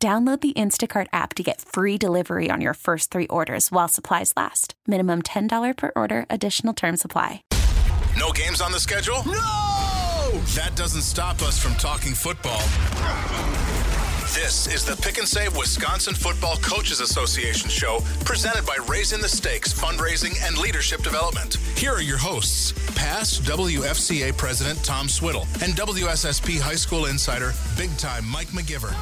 Download the Instacart app to get free delivery on your first three orders while supplies last. Minimum $10 per order, additional term supply. No games on the schedule? No! That doesn't stop us from talking football. This is the Pick and Save Wisconsin Football Coaches Association show presented by Raising the Stakes Fundraising and Leadership Development. Here are your hosts, past WFCA President Tom Swiddle and WSSP High School Insider, big time Mike McGivern.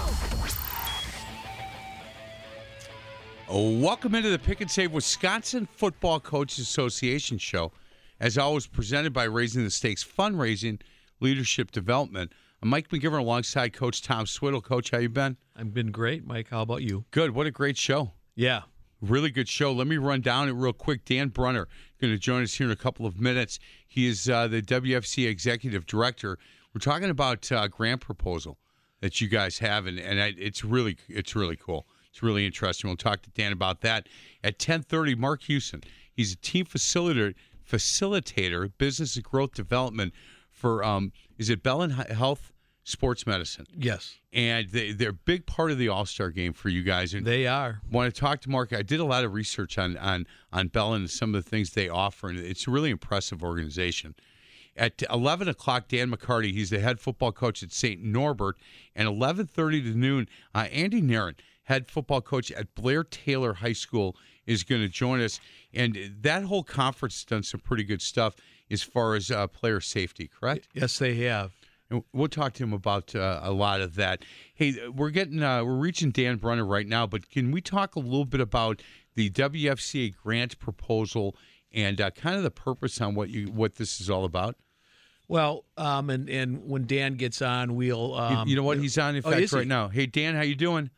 Welcome into the Pick and Save Wisconsin Football Coaches Association show. As always, presented by Raising the Stakes Fundraising Leadership Development. I'm Mike McGivern alongside Coach Tom Swiddle. Coach, how you been? I've been great, Mike. How about you? Good. What a great show. Yeah. Really good show. Let me run down it real quick. Dan Brunner going to join us here in a couple of minutes. He is uh, the WFC Executive Director. We're talking about uh, grant proposal that you guys have, and, and it's really it's really cool. It's really interesting. We'll talk to Dan about that at 10:30. Mark Houston. He's a team facilitator, facilitator, business and growth development for um, is it Bellin Health Sports Medicine? Yes. And they, they're a big part of the All Star game for you guys. And They are. want to talk to Mark. I did a lot of research on on on Bellin and some of the things they offer, and it's a really impressive organization. At 11 o'clock, Dan McCarty, he's the head football coach at St. Norbert, and 11:30 to noon, uh, Andy Nairn, head football coach at Blair Taylor High School, is going to join us. And that whole conference has done some pretty good stuff as far as uh, player safety. Correct? Yes, they have. And we'll talk to him about uh, a lot of that. Hey, we're getting uh, we're reaching Dan Brunner right now, but can we talk a little bit about the WFCA grant proposal and uh, kind of the purpose on what you what this is all about? Well, um, and and when Dan gets on, we'll. You- Um, you know what? He's on in Oh, fact is he? right now. Hey, Dan, how you doing?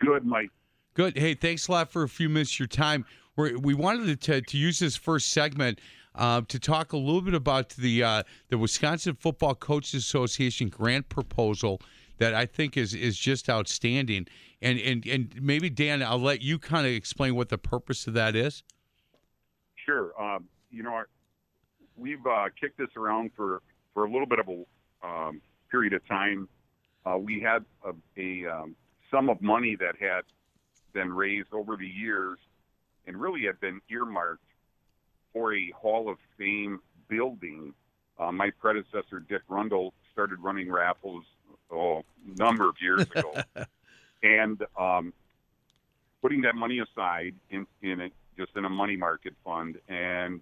Good, Mike. Good. Hey, thanks a lot for a few minutes of your time. We're, we wanted to, to use this first segment uh, to talk a little bit about the uh, the Wisconsin Football Coaches Association grant proposal that I think is is just outstanding. And and and maybe Dan, I'll let you kind of explain what the purpose of that is. Sure. Um, you know, our, we've uh, kicked this around for, for a little bit of a um, period of time. Uh, we had a, a um, sum of money that had been raised over the years and really had been earmarked for a Hall of Fame building. Uh, my predecessor, Dick Rundle, started running raffles oh, a number of years ago. and um, putting that money aside in, in it, just in a money market fund. And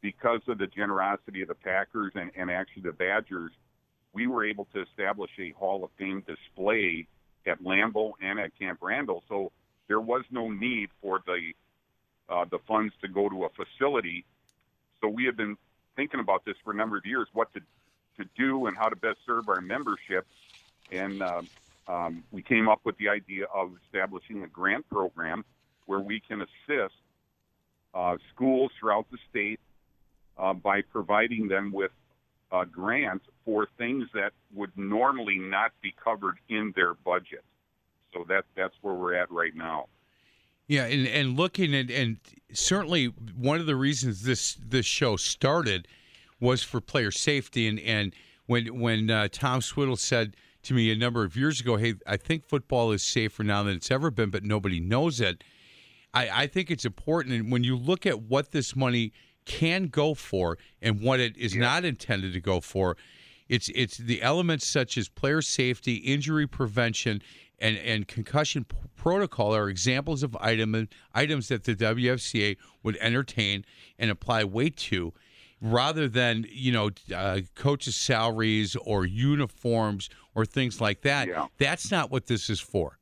because of the generosity of the Packers and, and actually the Badgers, we were able to establish a Hall of Fame display at Lambeau and at Camp Randall. So there was no need for the uh, the funds to go to a facility. So we have been thinking about this for a number of years, what to to do and how to best serve our membership. And um, um, we came up with the idea of establishing a grant program where we can assist uh, schools throughout the state uh, by providing them with uh, grant for things that would normally not be covered in their budget. So that that's where we're at right now. Yeah, and, and looking at and certainly one of the reasons this this show started was for player safety and and when when uh, Tom Swiddle said to me a number of years ago, "Hey, I think football is safer now than it's ever been, but nobody knows it." I, I think it's important, and when you look at what this money can go for and what it is not intended to go for, it's it's the elements such as player safety, injury prevention, and and concussion p- protocol are examples of item items that the WFCA would entertain and apply weight to, rather than you know uh, coaches' salaries or uniforms or things like that. Yeah. That's not what this is for.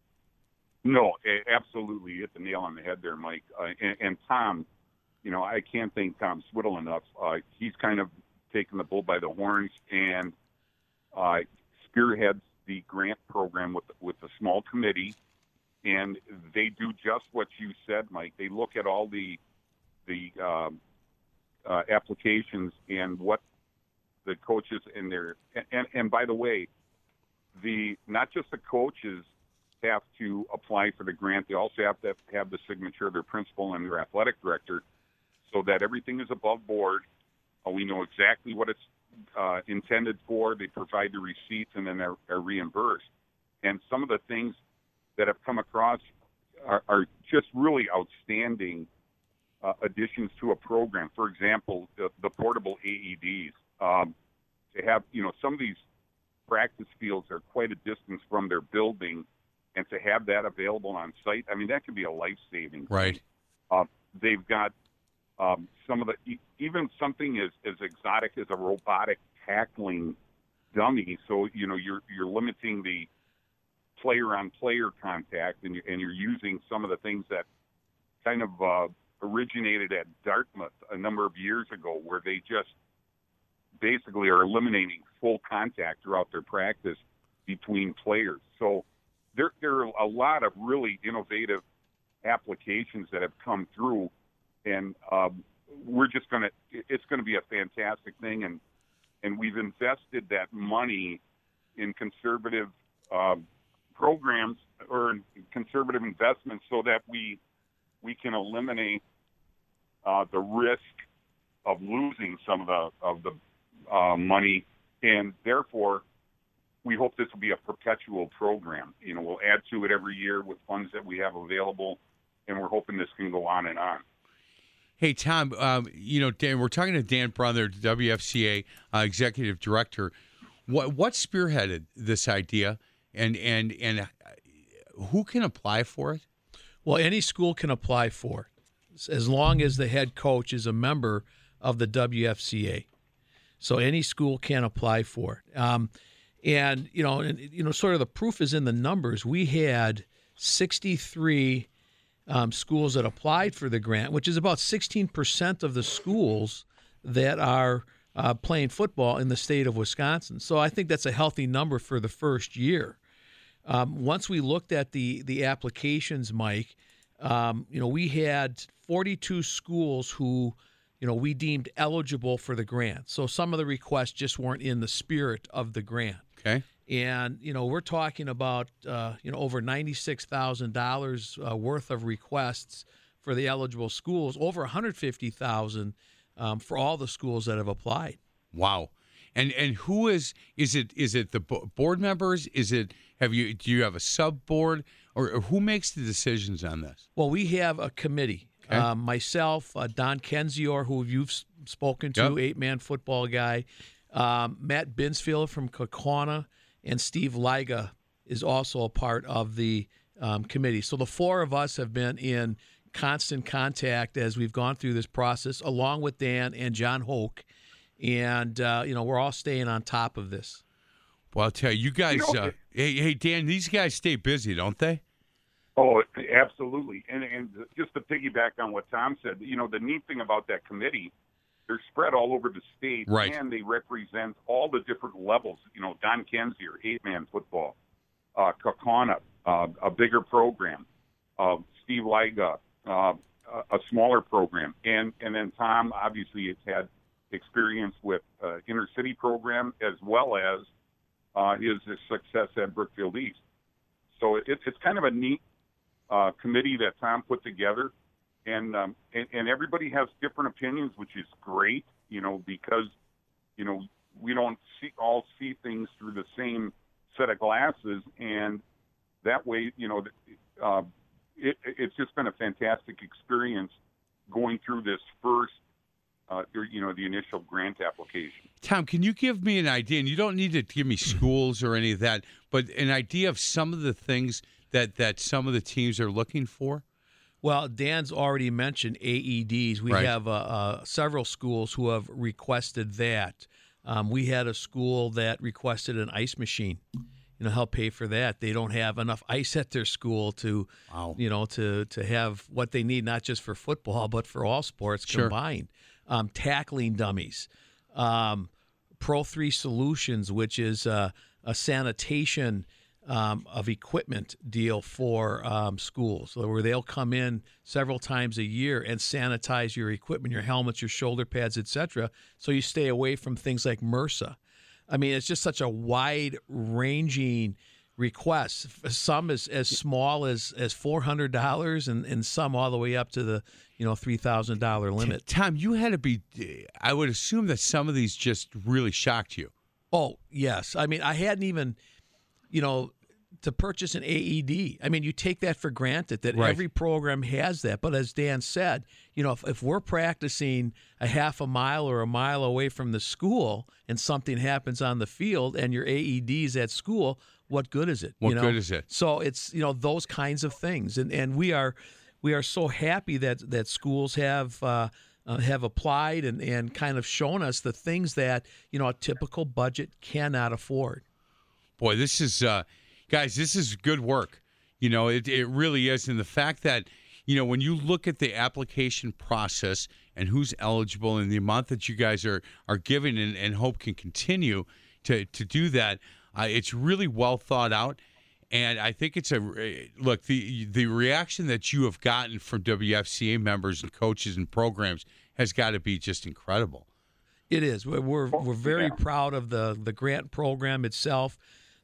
No, absolutely, you hit the nail on the head there, Mike. Uh, and, and Tom, you know, I can't thank Tom Swiddle enough. Uh, he's kind of taken the bull by the horns and uh, spearheads the grant program with with a small committee. and they do just what you said, Mike. They look at all the the um, uh, applications and what the coaches in their and, and by the way, the not just the coaches have to apply for the grant; they also have to have the signature of their principal and their athletic director, so that everything is above board. Uh, we know exactly what it's uh, intended for. They provide the receipts, and then they're, are reimbursed. And some of the things that have come across are, are just really outstanding uh, additions to a program. For example, the, the portable AEDs. Um, to have, you know, some of these practice fields are quite a distance from their building, and to have that available on site, I mean, that could be a life saving. Right. Uh, they've got um, some of the even something as, as exotic as a robotic tackling dummy. So you know you're you're limiting the player on player contact, and you're, and you're using some of the things that kind of uh, originated at Dartmouth a number of years ago, where they just basically are eliminating full contact throughout their practice between players. So there there are a lot of really innovative applications that have come through, and um, we're just going to it's going to be a fantastic thing, and and we've invested that money in conservative um, programs or conservative investments so that we we can eliminate uh, the risk of losing some of the of the uh, money, and therefore we hope this will be a perpetual program. You know, we'll add to it every year with funds that we have available, and we're hoping this can go on and on. Hey Tom, um, you know Dan, we're talking to Dan Brunner, WFCA uh, executive director. What what spearheaded this idea, and and and who can apply for it? Well, any school can apply for it, as long as the head coach is a member of the WFCA. So any school can apply for it. Um, and you know, and, you know, sort of the proof is in the numbers. We had 63 um, schools that applied for the grant, which is about 16% of the schools that are uh, playing football in the state of Wisconsin. So I think that's a healthy number for the first year. Um, once we looked at the the applications, Mike, um, you know, we had 42 schools who, you know, we deemed eligible for the grant. So some of the requests just weren't in the spirit of the grant. Okay. And you know, we're talking about uh, you know over ninety-six thousand uh, dollars worth of requests for the eligible schools, over one hundred fifty thousand um, for all the schools that have applied. Wow. And and who is is it is it the board members? Is it have you do you have a sub board or, or who makes the decisions on this? Well, we have a committee. Okay. Um, myself, uh, Don Kenzior, who you've spoken to, yep. eight man football guy, um, Matt Binsfield from Kaukauna, and Steve Liga is also a part of the um, committee. So the four of us have been in constant contact as we've gone through this process, along with Dan and John Hoke, and uh, you know we're all staying on top of this. Well, I'll tell you, you guys. You know, uh, hey, hey, Dan, these guys stay busy, don't they? Oh, absolutely. And and just to piggyback on what Tom said, you know, the neat thing about that committee they're spread all over the state, right. and they represent all the different levels. You know, Don Kenzier, eight man football, uh, Kaukauna, uh, a bigger program, uh, Steve Liga, uh, a smaller program, and and then Tom obviously has had experience with uh, inner city program as well as uh, his, his success at Brookfield East. So it, it's kind of a neat uh, committee that Tom put together and, um, and and everybody has different opinions, which is great. You know, because you know we don't see all see things through the same set of glasses, and that way, you know, uh, it, it's just been a fantastic experience going through this first uh, you know, the initial grant application. Tom, can you give me an idea? And you don't need to give me schools or any of that, but an idea of some of the things that that some of the teams are looking for. Well, Dan's already mentioned AEDs. We right. have uh, uh, several schools who have requested that. Um, we had a school that requested an ice machine. You know, help pay for that. They don't have enough ice at their school to, wow. you know, to to have what they need not just for football but for all sports sure. combined. Um, tackling dummies, um, Pro Three Solutions, which is uh, a sanitation um, of equipment deal for um, schools, where they'll come in several times a year and sanitize your equipment, your helmets, your shoulder pads, etc. So you stay away from things like MRSA. I mean, it's just such a wide ranging requests. Some as, as small as, as four hundred dollars, and, and some all the way up to the you know three thousand dollar limit. Tom, you had to be. I would assume that some of these just really shocked you. Oh yes, I mean I hadn't even, you know, to purchase an AED. I mean, you take that for granted that Right. every program has that. But as Dan said, you know, if, if we're practicing a half a mile or a mile away from the school and something happens on the field and your AED's at school, what good is it? What you know? good is it? So it's you know those kinds of things, and and we are we are so happy that that schools have. Uh, uh, have applied and, and kind of shown us the things that you know a typical budget cannot afford. Boy, this is uh guys, this is good work. You know, it it really is and the fact that you know, when you look at the application process and who's eligible and the amount that you guys are are giving and, and hope can continue to to do that, uh, it's really well thought out. And I think it's a look the the reaction that you have gotten from WFCA members and coaches and programs has got to be just incredible. It is. We're we're, we're very proud of the the grant program itself.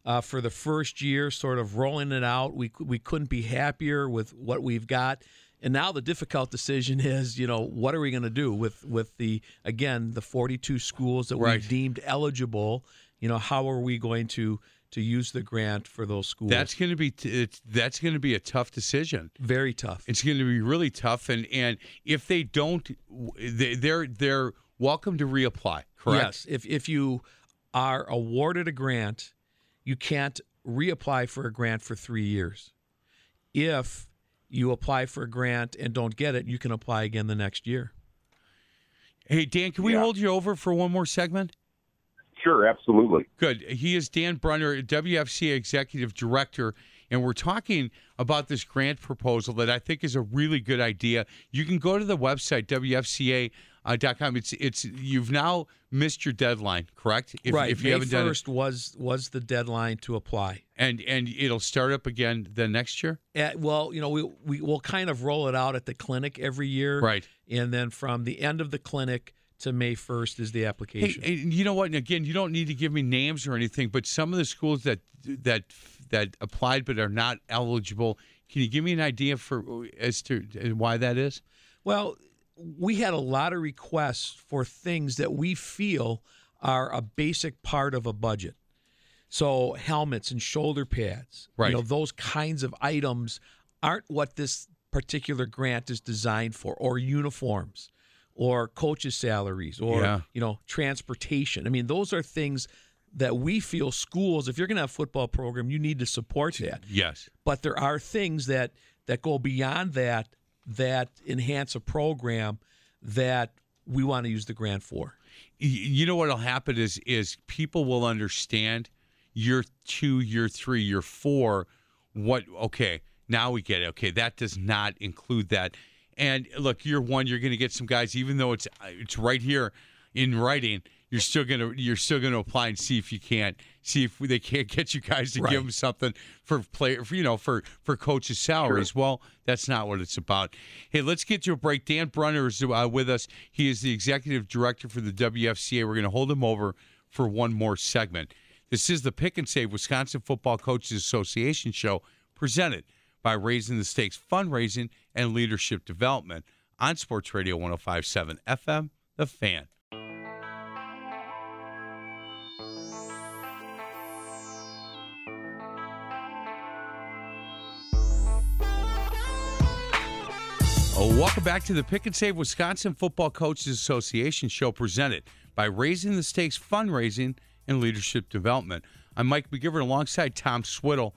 Uh, for the first year, sort of rolling it out, we we couldn't be happier with what we've got. And now the difficult decision is, you know, what are we going to do with with the again the 42 schools that Right. we've deemed eligible? You know, how are we going to to use the grant for those schools? That's going to be t- it's, that's going to be a tough decision. very tough. It's going to be really tough, and and if they don't, they, they're they're welcome to reapply. Correct. Yes. If if you are awarded a grant, you can't reapply for a grant for three years. If you apply for a grant and don't get it, you can apply again the next year. Hey Dan, can we Yeah. hold you over for one more segment? Sure, absolutely. Good. He is Dan Brunner, WFC Executive Director, and we're talking about this grant proposal that I think is a really good idea. You can go to the website Uh, wfca.com. It's it's you've now missed your deadline, correct? If, right. If you May haven't done it, first was was the deadline to apply. and and it'll start up again the next year. At, well, you know, we we will kind of roll it out at the clinic every year, Right. And then from the end of the clinic to May first is the application. hey, you know what? And again, you don't need to give me names or anything, but some of the schools that that that applied but are not eligible, can you give me an idea for as to uh, why that is? Well, we had a lot of requests for things that we feel are a basic part of a budget. So helmets and shoulder pads, Right. you know, those kinds of items aren't what this particular grant is designed for, or uniforms, or coaches' salaries, or Yeah. you know, transportation. I mean, those are things that we feel schools, if you're going to have a football program, you need to support that Yes. but there are things that that go beyond that that enhance a program that we want to use the grant for. You know what'll happen is is people will understand year two, year three, year four. What? Okay, now we get it. Okay, that does not include that. And look, year one, you're going to get some guys, even though it's it's right here in writing. You're still gonna you're still gonna apply and see if you can't see if they can't get you guys to Right. give them something for player for, you know for for coaches salaries. Well, that's not what it's about. Hey, let's get to a break. Dan Brunner is uh, with us. He is the executive director for the WFCA. We're going to hold him over for one more segment. This is the Pick and Save Wisconsin Football Coaches Association show presented by Raising the Stakes Fundraising and Leadership Development on Sports Radio 1057 FM, The Fan. Oh, welcome back to the Pick and Save Wisconsin Football Coaches Association show presented by Raising the Stakes Fundraising and Leadership Development. I'm Mike McGivern alongside Tom Swiddle.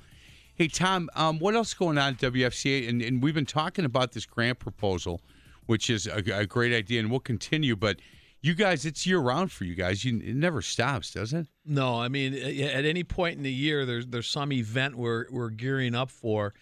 Hey, Tom, um, what else going on at WFCA? And, and we've been talking about this grant proposal, which is a, a great idea, and we'll continue. But you guys, it's year round for you guys. You, it never stops, does it? No, I mean at any point in the year there's there's some event we're we're gearing up for.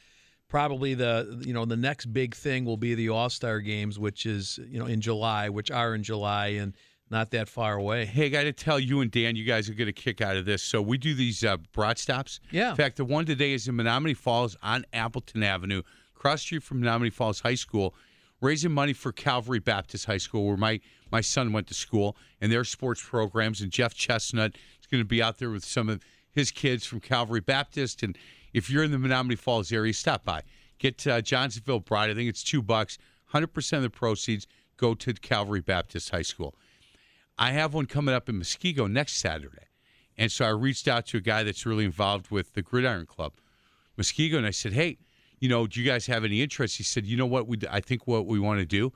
Probably the you know the next big thing will be the All Star games, which is you know in July, which are in July, and not that far away. Hey, I got to tell you and Dan, you guys are going to kick out of this. So we do these uh, brat stops. Yeah. In fact, the one today is in Menomonee Falls on Appleton Avenue, cross street from Menomonee Falls High School, raising money for Calvary Baptist High School, where my my son went to school, and their sports programs. And Jeff Chestnut is going to be out there with some of his kids from Calvary Baptist. And if you're in the Menomonee Falls area, stop by. Get uh, Johnsonville Brat. I think it's two bucks. Hundred percent of the proceeds go to Calvary Baptist High School. I have one coming up in Muskego next Saturday. And so I reached out to a guy that's really involved with the Gridiron Club, Muskego, and I said, "Hey, you know, do you guys have any interest?" He said, "You know what? We I think what we want to do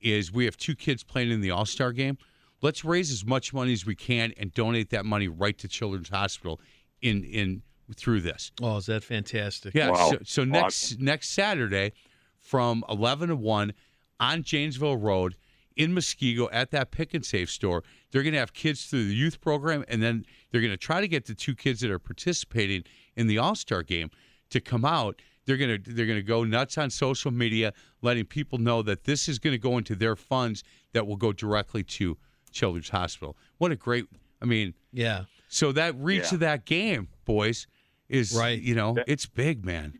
is we have two kids playing in the All Star game. Let's raise as much money as we can and donate that money right to Children's Hospital in in through this." Oh, is that fantastic? Yeah. Wow. So, so next Awesome. next Saturday, from eleven to one, on Janesville Road in Muskego at that Pick and Save store, they're going to have kids through the youth program, and then they're going to try to get the two kids that are participating in the All Star game to come out. They're gonna they're gonna go nuts on social media, letting people know that this is going to go into their funds that will go directly to Children's Hospital. What a great! I mean, Yeah. so that reach Yeah. of that game, boys, is Right. You know, That- it's big, man.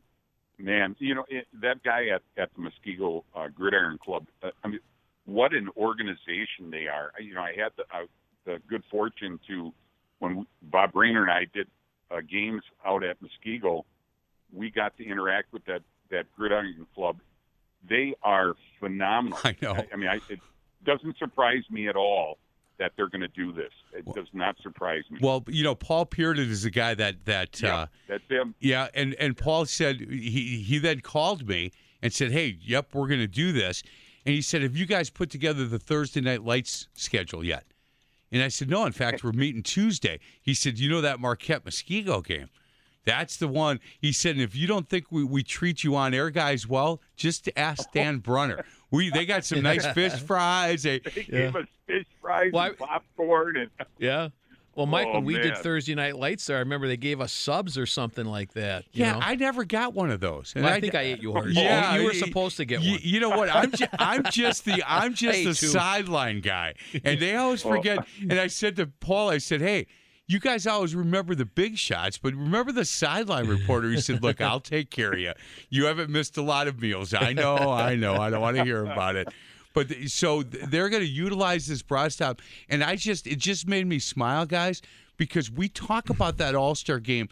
Man, you know it, that guy at at the Muskego uh, Gridiron Club. Uh, I mean, what an organization they are. You know, I had the, uh, the good fortune to when Bob Rayner and I did uh, games out at Muskego. We got to interact with that that Gridiron Club. They are phenomenal. I know. I, I mean, I, it doesn't surprise me at all that they're going to do this. It does not surprise me. Well, you know, Paul Pearden is the guy that that yeah, uh, that's him. yeah, and and Paul said he he then called me and said, "Hey, yep, we're going to do this." And he said, "Have you guys put together the Thursday night lights schedule yet?" And I said, "No. In fact, we're meeting Tuesday." He said, "You know that Marquette Muskego game." That's the one. He said, and if you don't think we, we treat you on air guys well, just ask Dan Brunner. We they got some nice fish fries. They, They gave us fish fries Why- and popcorn and Yeah. Well, Mike, Oh, when we did. Thursday night lights there, I remember they gave us subs or something like that. You yeah, know? I never got one of those. And Well, I think I ate yours. Yeah, you, you were supposed to get y- one. You know what? I'm ju- I'm just the I'm just Hey, the too. sideline guy, and they always forget. And I said to Paul, I said, "Hey, you guys always remember the big shots, but remember the sideline reporter." He said, "Look, I'll take care of you. You haven't missed a lot of meals. I know, I know. I don't want to hear about it." But th- so they're going to utilize this brat stop, and I just it just made me smile, guys, because we talk about that All Star game,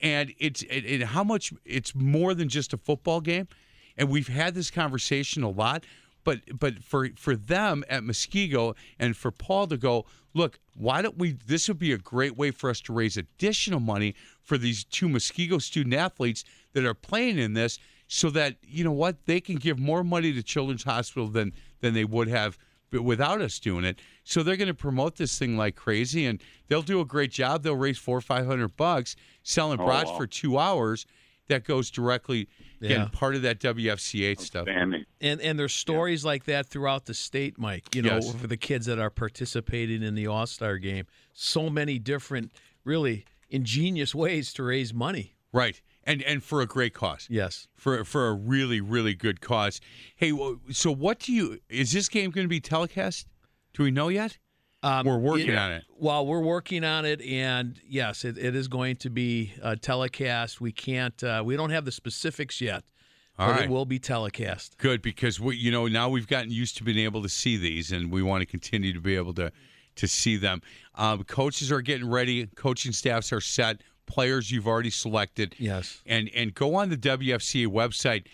and it's it, it, how much it's more than just a football game, and we've had this conversation a lot. But but for for them at Muskego and for Paul to go, look, why don't we? This would be a great way for us to raise additional money for these two Muskego student athletes that are playing in this, so that you know what they can give more money to Children's Hospital than than they would have without us doing it. So they're going to promote this thing like crazy, and they'll do a great job. They'll raise four or five hundred bucks selling Oh, brats wow. for two hours. That goes directly again Yeah. part of that WFCA stuff. standing. And and there's stories like that throughout the state, Mike. You know, Yes. for the kids that are participating in the All Star game. So many different, really ingenious ways to raise money. Right. And and for a great cause. Yes. For for a really really good cause. Hey, so what do you is this game going to be telecast? Do we know yet? Um, We're working know, on it. Well, we're working on it, and yes, it, it is going to be uh, telecast. We can't, uh, we don't have the specifics yet, All but right. it will be telecast. Good because we you know now we've gotten used to being able to see these and we want to continue to be able to to see them. Um, coaches are getting ready. Coaching staffs are set. Players you've already selected. Yes. and and go on the WFCA website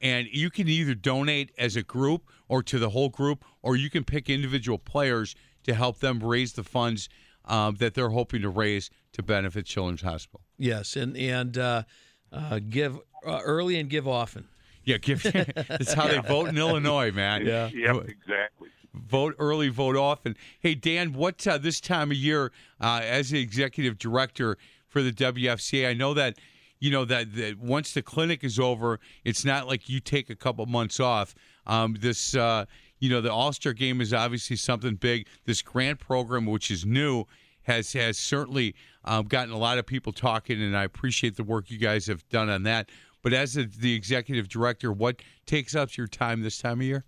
and you can either donate as a group or to the whole group or you can pick individual players to help them raise the funds um, that they're hoping to raise to benefit Children's Hospital. Yes, and and uh, uh, give uh, early and give often. Yeah, give that's how they vote in Illinois, man. Yeah. Yep, exactly. vote early, vote often. Hey, Dan, what uh, this time of year, uh, as the executive director for the WFCA, I know that you know that, that once the clinic is over, it's not like you take a couple months off. Um, this, uh, you know, the All Star Game is obviously something big. This grant program, which is new, has has certainly um, gotten a lot of people talking, and I appreciate the work you guys have done on that. But as the, the executive director, what takes up your time this time of year?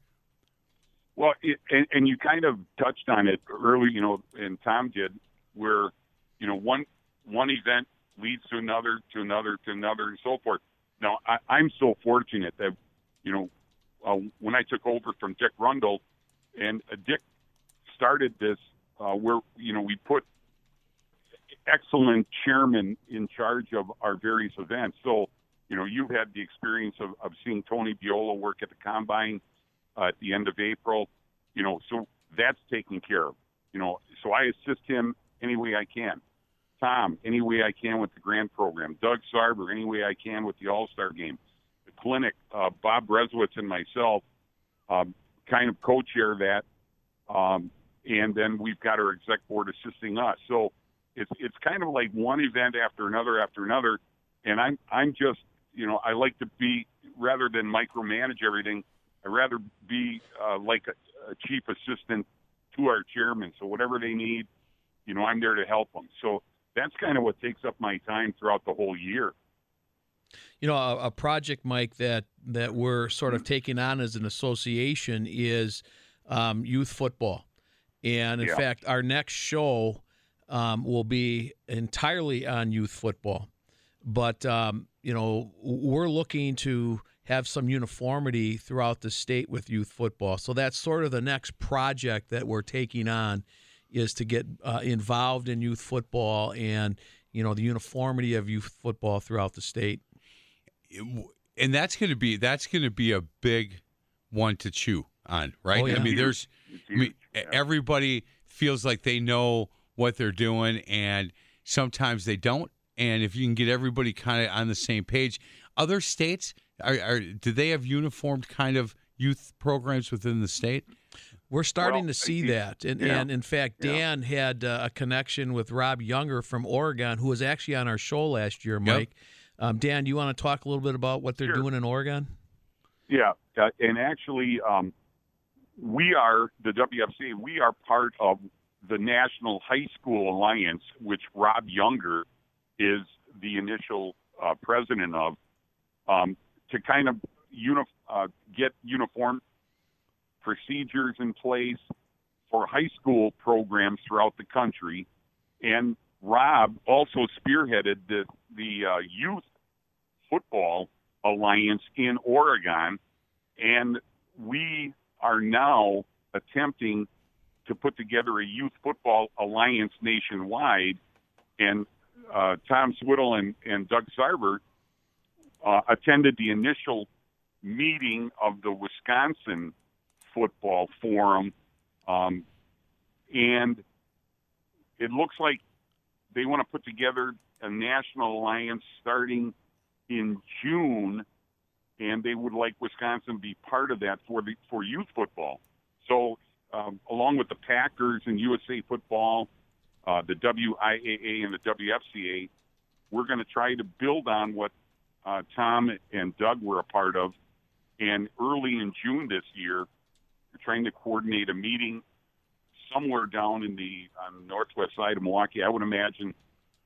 Well, it, and, and you kind of touched on it early, you know, and Tom did, where you know one one event leads to another, to another, to another, and so forth. Now, I, I'm so fortunate that you know uh, when I took over from Dick Rundle, and uh, Dick started this uh, where you know we put excellent chairman in charge of our various events. So, you know, you've had the experience of, of seeing Tony Biola work at the combine uh, at the end of April. You know, so that's taken care of. You know, so I assist him any way I can. Tom, any way I can with the grant program. Doug Sarber, any way I can with the All Star game. Clinic, uh, Bob Berezowitz and myself um, kind of co chair that. Um, and then we've got our exec board assisting us. So it's it's kind of like one event after another after another, and I'm I'm just you know I like to be rather than micromanage everything. I'd rather be uh, like a, a chief assistant to our chairman. So whatever they need, you know, I'm there to help them. So that's kind of what takes up my time throughout the whole year. You know, a, a project, Mike, that that we're sort of taking on as an association is um, youth football, and in Yeah. fact, our next show um, will be entirely on youth football. But um, you know, we're looking to have some uniformity throughout the state with youth football. So that's sort of the next project that we're taking on is to get uh, involved in youth football and you know the uniformity of youth football throughout the state. And that's going to be that's going to be a big one to chew on, right? Oh, yeah. I mean, there's It's I mean, Yeah. everybody feels like they know what they're doing, and sometimes they don't. And if you can get everybody kind of on the same page, other states are, are do they have uniformed kind of youth programs within the state? We're starting Well, to see I- that, and yeah. and in fact, Yeah. Dan had uh, a connection with Rob Younger from Oregon, who was actually on our show last year. Mike, um, Dan, do you want to talk a little bit about what they're Sure. doing in Oregon? Yeah, uh, and actually, um, we are the WFC. We are part of the National High School Alliance, which Rob Younger is the initial uh, president of, um, to kind of uni- uh, get uniform procedures in place for high school programs throughout the country. And Rob also spearheaded the the uh, youth football alliance in Oregon, and we are now attempting to put together a youth football alliance nationwide. And uh, Tom Swiddle and, and Doug Sarber uh, attended the initial meeting of the Wisconsin Football Forum, um, and it looks like they want to put together a national alliance starting in June, and they would like Wisconsin to be part of that for the for youth football. So, um, along with the Packers and USA Football, uh, the WIAA and the WFCA, we're going to try to build on what uh, Tom and Doug were a part of. And early in June this year, we're trying to coordinate a meeting somewhere down in the the northwest side of Milwaukee. I would imagine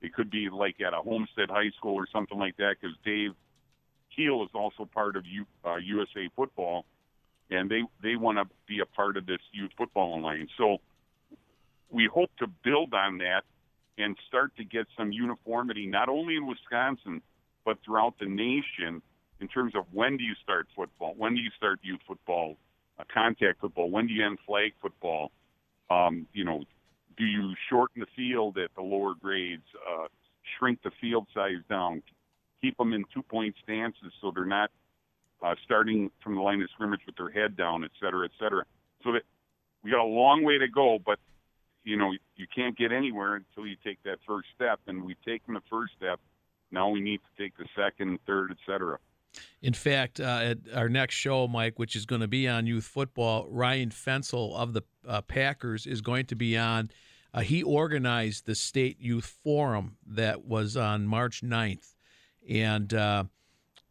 it could be like at a Homestead High School or something like that, because Dave Keel is also part of U, uh, USA Football, and they they want to be a part of this youth football alliance. So we hope to build on that and start to get some uniformity, not only in Wisconsin but throughout the nation, in terms of when do you start football, when do you start youth football, uh, contact football, when do you end flag football, um, you know, do you shorten the field at the lower grades, uh, shrink the field size down, keep them in two point stances so they're not uh, starting from the line of scrimmage with their head down, et cetera, et cetera. So that we got a long way to go, but you know you can't get anywhere until you take that first step, and we've taken the first step. Now we need to take the second, third, et cetera. In fact, uh, at our next show, Mike, which is going to be on youth football, Ryan Fensel of the uh, Packers is going to be on. Uh, he organized the state youth forum that was on March 9th. And uh,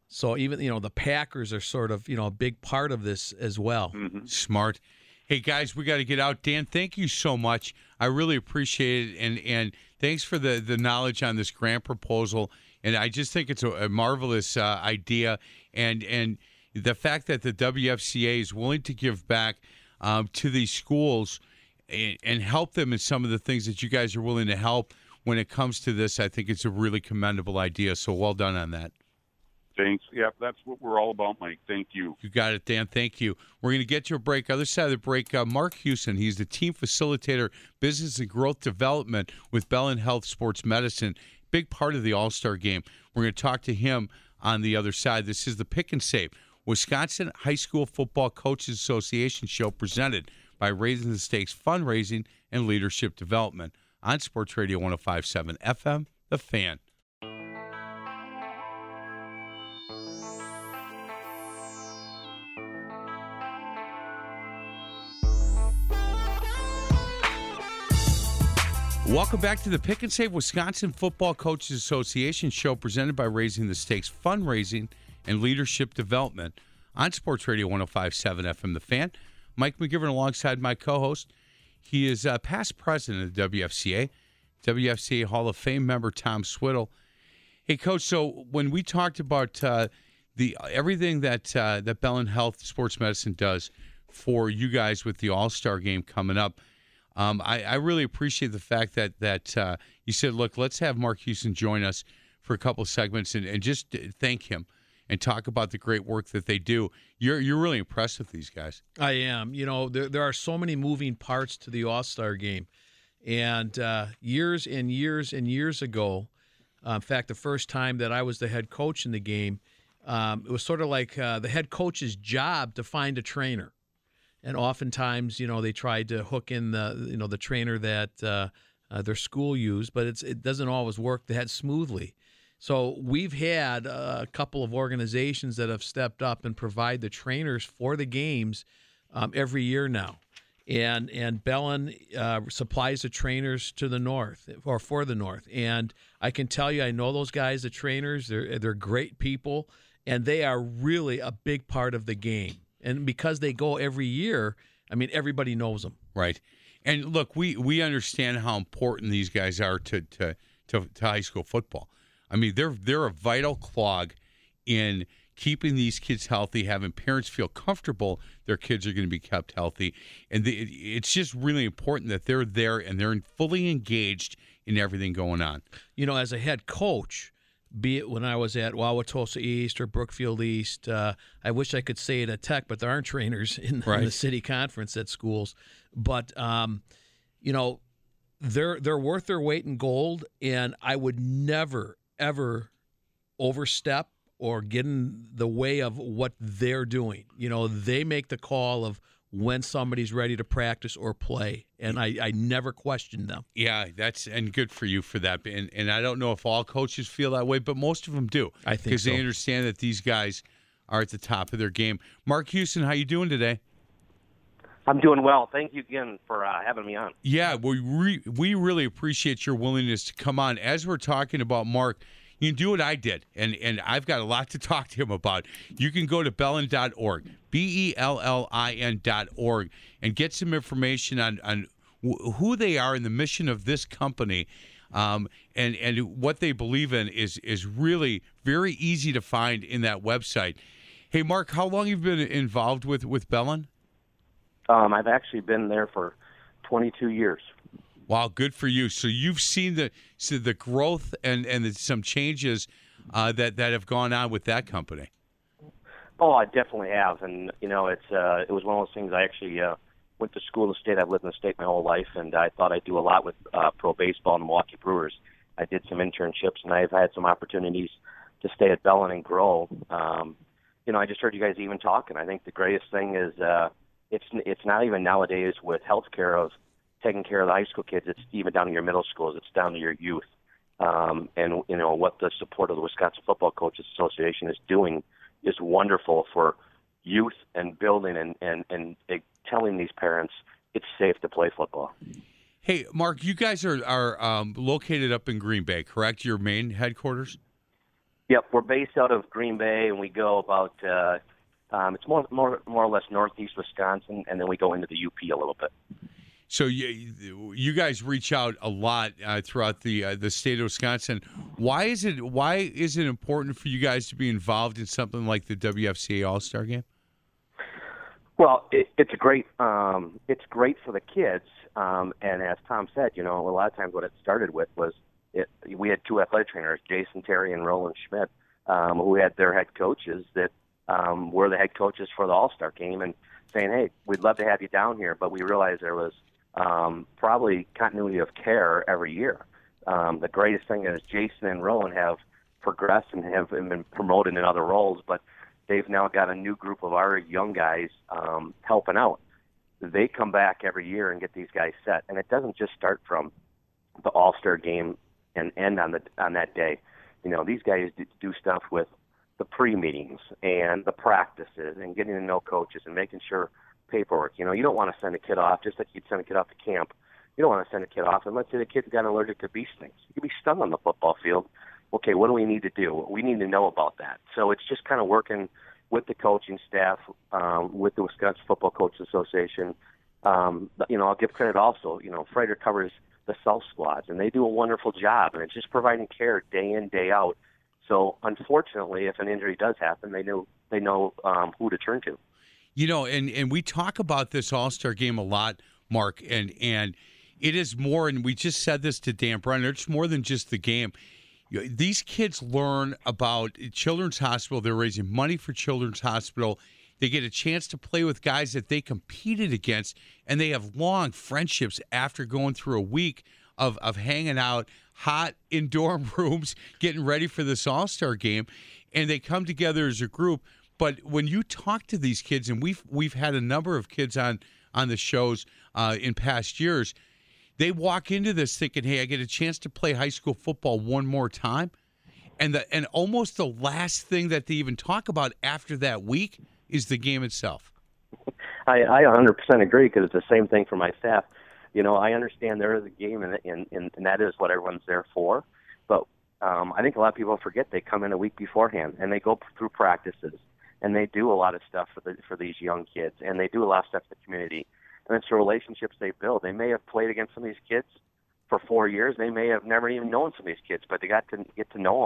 so even, you know, the Packers are sort of, you know, a big part of this as well. Smart. Hey guys, we got to get out. Dan, thank you so much. I really appreciate it, and and thanks for the the knowledge on this grant proposal. And I just think it's a, a marvelous uh, idea, and and the fact that the WFCA is willing to give back um, to these schools and, and help them in some of the things that you guys are willing to help when it comes to this. I think it's a really commendable idea. So well done on that. Thanks. Yep, that's what we're all about, Mike. Thank you. You got it, Dan. Thank you. We're going to get to a break. Other side of the break, uh, Mark Houston. He's the team facilitator, business and growth development with Bellin Health Sports Medicine. Big part of the All Star game. We're going to talk to him on the other side. This is the Pick and Save Wisconsin High School Football Coaches Association show presented by Raising the Stakes Fundraising and Leadership Development on Sports Radio 1057 FM, The Fan. Welcome back to the Pick and Save Wisconsin Football Coaches Association show presented by Raising the Stakes Fundraising and Leadership Development on Sports Radio 1057 FM The Fan. Mike McGivern alongside my co host. He is uh, past president of the WFCA, WFCA Hall of Fame member Tom Swiddle. Hey, Coach, so when we talked about uh, the everything that uh, that Bellin Health Sports Medicine does for you guys with the All Star game coming up, um, I, I, really appreciate the fact that that uh, you said, look, let's have Mark Houston join us for a couple segments and, and just thank him and talk about the great work that they do. You're you're really impressed with these guys. I am. You know, there there are so many moving parts to the All Star game, and uh, years and years and years ago, uh, in fact, the first time that I was the head coach in the game, um, it was sort of like uh, the head coach's job to find a trainer and oftentimes you know they tried to hook in the you know the trainer that uh, uh, their school used, but it's it doesn't always work that smoothly. So we've had a couple of organizations that have stepped up and provide the trainers for the games um, every year now, and and Bellin uh, supplies the trainers to the north or for the north. And I can tell you, I know those guys, the trainers. They're they're great people, and they are really a big part of the game and because they go every year, I mean everybody knows them. Right. And look, we we understand how important these guys are to to to, to high school football. I mean, they're they're a vital clog in keeping these kids healthy, having parents feel comfortable their kids are going to be kept healthy, and the, it's just really important that they're there and they're fully engaged in everything going on. You know, as a head coach, be it when I was at Wauwatosa East or Brookfield East. Uh, I wish I could say it at Tech, but there aren't trainers in, right. in the city conference at schools. But um, you know, they're they're worth their weight in gold, and I would never ever overstep or get in the way of what they're doing. You know, they make the call of when somebody's ready to practice or play, and I, I never questioned them. Yeah, that's and good for you for that. And and I don't know if all coaches feel that way, but most of them do. I think because so. they understand that these guys are at the top of their game. Mark Houston, how you doing today? I'm doing well. Thank you again for uh, having me on. Yeah, we re- we really appreciate your willingness to come on. As we're talking about Mark you can do what I did, and and I've got a lot to talk to him about. You can go to bellin.org, B E L L I N.org, and get some information on on who they are and the mission of this company. Um, and and what they believe in is is really very easy to find in that website. Hey, Mark, how long have you been involved with with Bellin? Um, I've actually been there for 22 years. Wow, good for you. So you've seen the so the growth and and the, some changes uh, that that have gone on with that company. Oh, I definitely have, and you know, it's uh, it was one of those things. I actually uh, went to school in the state. I've lived in the state my whole life, and I thought I'd do a lot with uh, pro baseball and the Milwaukee Brewers. I did some internships, and I've had some opportunities to stay at Bellin and grow. Um, you know, I just heard you guys even talking. I think the greatest thing is uh, it's it's not even nowadays with healthcare of taking care of the high school kids. It's even down to your middle schools. It's down to your youth. Um, and you know what the support of the Wisconsin Football Coaches Association is doing is wonderful for youth and building and and and telling these parents it's safe to play football. Hey, Mark, you guys are are um, located up in Green Bay, correct? Your main headquarters. Yep, we're based out of Green Bay, and we go about. Uh, um, it's more, more, more or less northeast Wisconsin, and then we go into the UP a little bit. So you you guys reach out a lot uh, throughout the uh, the state of Wisconsin. Why is it why is it important for you guys to be involved in something like the WFCA All Star Game? Well, it, it's a great um, it's great for the kids, um, and as Tom said, you know, a lot of times what it started with was it, we had two athletic trainers, Jason Terry and Roland Schmidt, um, who had their head coaches that um, were the head coaches for the All Star game, and saying, "Hey, we'd love to have you down here," but we realized there was um, probably continuity of care every year. Um, the greatest thing is Jason and Roland have progressed and have been promoted in other roles, but they've now got a new group of our young guys um, helping out. They come back every year and get these guys set, and it doesn't just start from the All Star game and end on the on that day. You know, these guys do stuff with the pre meetings and the practices and getting to know coaches and making sure paperwork. You know, you don't want to send a kid off just like you'd send a kid off to camp. You don't want to send a kid off, and let's say the kid's got allergic to bee stings. He could be stung on the football field. Okay, what do we need to do? We need to know about that. So it's just kind of working with the coaching staff, um, with the Wisconsin Football Coaches Association. Um, you know, I'll give credit also. You know, Froedtert covers the South squads, and they do a wonderful job, and it's just providing care day in, day out. So, unfortunately, if an injury does happen, they know they know um, who to turn to. You know, and and we talk about this All Star game a lot, Mark, and and it is more. And we just said this to Dan Brunner. It's more than just the game. These kids learn about Children's Hospital. They're raising money for Children's Hospital. They get a chance to play with guys that they competed against, and they have long friendships after going through a week of, of hanging out hot in dorm rooms, getting ready for this All Star game. And they come together as a group. But when you talk to these kids, and we've we've had a number of kids on on the shows uh, in past years, they walk into this thinking, "Hey, I get a chance to play high school football one more time," and the and almost the last thing that they even talk about after that week is the game itself. I, I 100% agree because it's the same thing for my staff. You know, I understand there is a game, and and, and, that is what everyone's there for. But um, I think a lot of people forget they come in a week beforehand and they go through practices and they do a lot of stuff for the for these young kids, and they do a lot of stuff for the community, and it's the relationships they build. They may have played against some of these kids for four years. They may have never even known some of these kids, but they got to get to know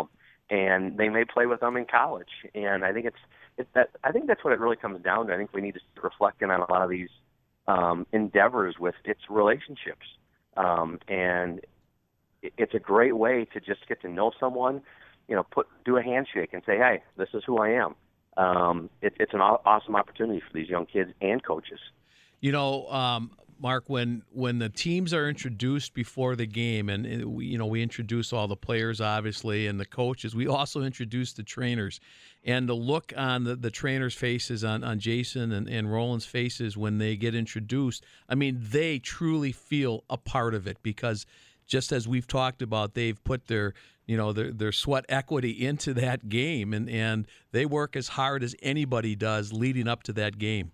them, and they may play with them in college. And I think it's it's that I think that's what it really comes down to. I think we need to reflect on a lot of these um, endeavors with its relationships, um, and it's a great way to just get to know someone. You know, put do a handshake and say, "Hey, this is who I am." Um, it, it's an awesome opportunity for these young kids and coaches. You know, um, Mark, when when the teams are introduced before the game, and, and we, you know we introduce all the players, obviously, and the coaches. We also introduce the trainers, and the look on the, the trainers' faces, on, on Jason and, and Roland's faces when they get introduced. I mean, they truly feel a part of it because just as we've talked about, they've put their you know their their sweat equity into that game, and and they work as hard as anybody does leading up to that game.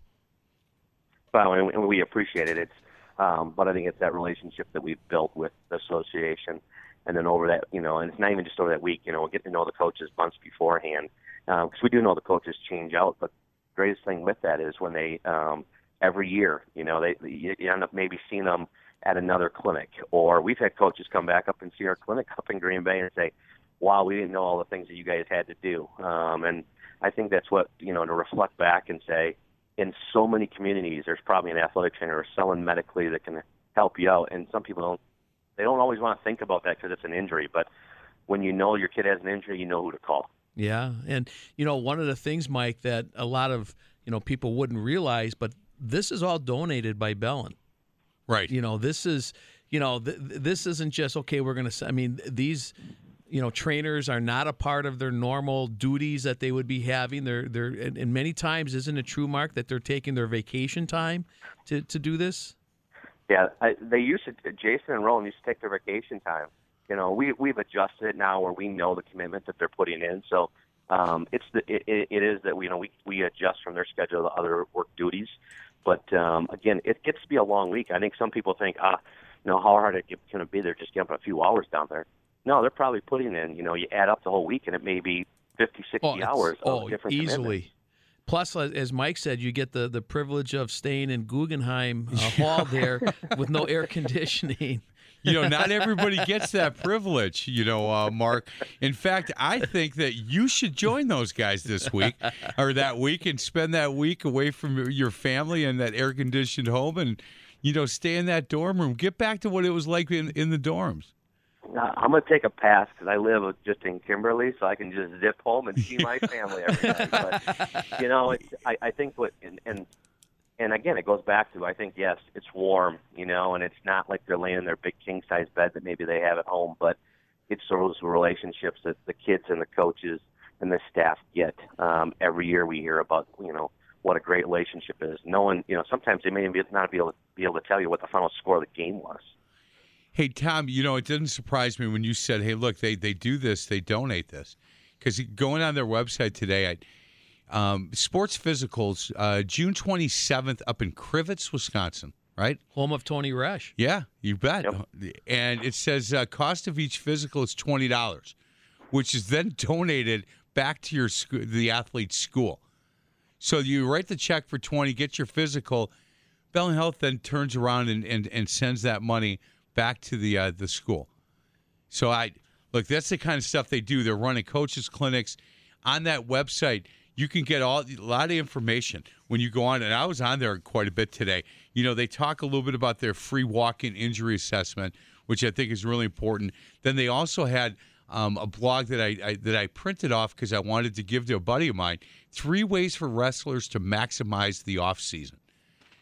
Well, and we appreciate it. It's um, but I think it's that relationship that we've built with the association, and then over that, you know, and it's not even just over that week. You know, we get to know the coaches months beforehand because um, we do know the coaches change out. But the greatest thing with that is when they um, every year, you know, they you end up maybe seeing them at another clinic. Or we've had coaches come back up and see our clinic up in Green Bay and say, "Wow, we didn't know all the things that you guys had to do." Um, and I think that's what you know to reflect back and say, in so many communities, there's probably an athletic trainer or someone medically that can help you out. And some people don't. They don't always want to think about that because it's an injury, but when you know your kid has an injury, you know who to call. Yeah, and you know one of the things, Mike, that a lot of you know people wouldn't realize, but this is all donated by Bellin. Right. You know, this is, you know, th- this isn't just okay. We're going to. I mean, these, you know, trainers are not a part of their normal duties that they would be having. They're they're and, and many times isn't it true, Mark, that they're taking their vacation time to to do this? Yeah, I, they used to. Jason and Roland used to take their vacation time. You know, we we've adjusted it now where we know the commitment that they're putting in. So um, it's the it, it is that we you know we we adjust from their schedule to other work duties. But um, again, it gets to be a long week. I think some people think, ah, you know, how hard it can it be? They're just getting a few hours down there. No, they're probably putting in. You know, you add up the whole week, and it may be 50, 60 oh, hours oh, different easily. Plus, as Mike said, you get the, the privilege of staying in Gruenhagen uh, Hall there with no air conditioning. You know, not everybody gets that privilege, you know, uh, Mark. In fact, I think that you should join those guys this week or that week and spend that week away from your family in that air conditioned home and, you know, stay in that dorm room. Get back to what it was like in, in the dorms. I'm gonna take a pass because I live just in Kimberly, so I can just zip home and see my family every night. But you know, I, I think what and, and and again, it goes back to I think yes, it's warm, you know, and it's not like they're laying in their big king size bed that maybe they have at home, but it's those relationships that the kids and the coaches and the staff get. Um, every year we hear about you know what a great relationship is. No one, you know, sometimes they may not be able to be able to tell you what the final score of the game was. Hey Tom, you know it didn't surprise me when you said, "Hey, look, they they do this, they donate this," because going on their website today, I, um, Sports Physicals, uh, June twenty seventh, up in Crivitz, Wisconsin, right? Home of Tony Resch. Yeah, you bet. And it says uh, cost of each physical is twenty dollars, which is then donated back to your sc- the athlete's school. So you write the check for twenty, get your physical. Bellin Health then turns around and, and, and sends that money back to the uh, the school. So I look, that's the kind of stuff they do. They're running coaches clinics on that website. You can get all a lot of information when you go on, and I was on there quite a bit today. You know, they talk a little bit about their free walk-in injury assessment, which I think is really important. Then they also had um, a blog that I, I that I printed off because I wanted to give to a buddy of mine. Three ways for wrestlers to maximize the off season.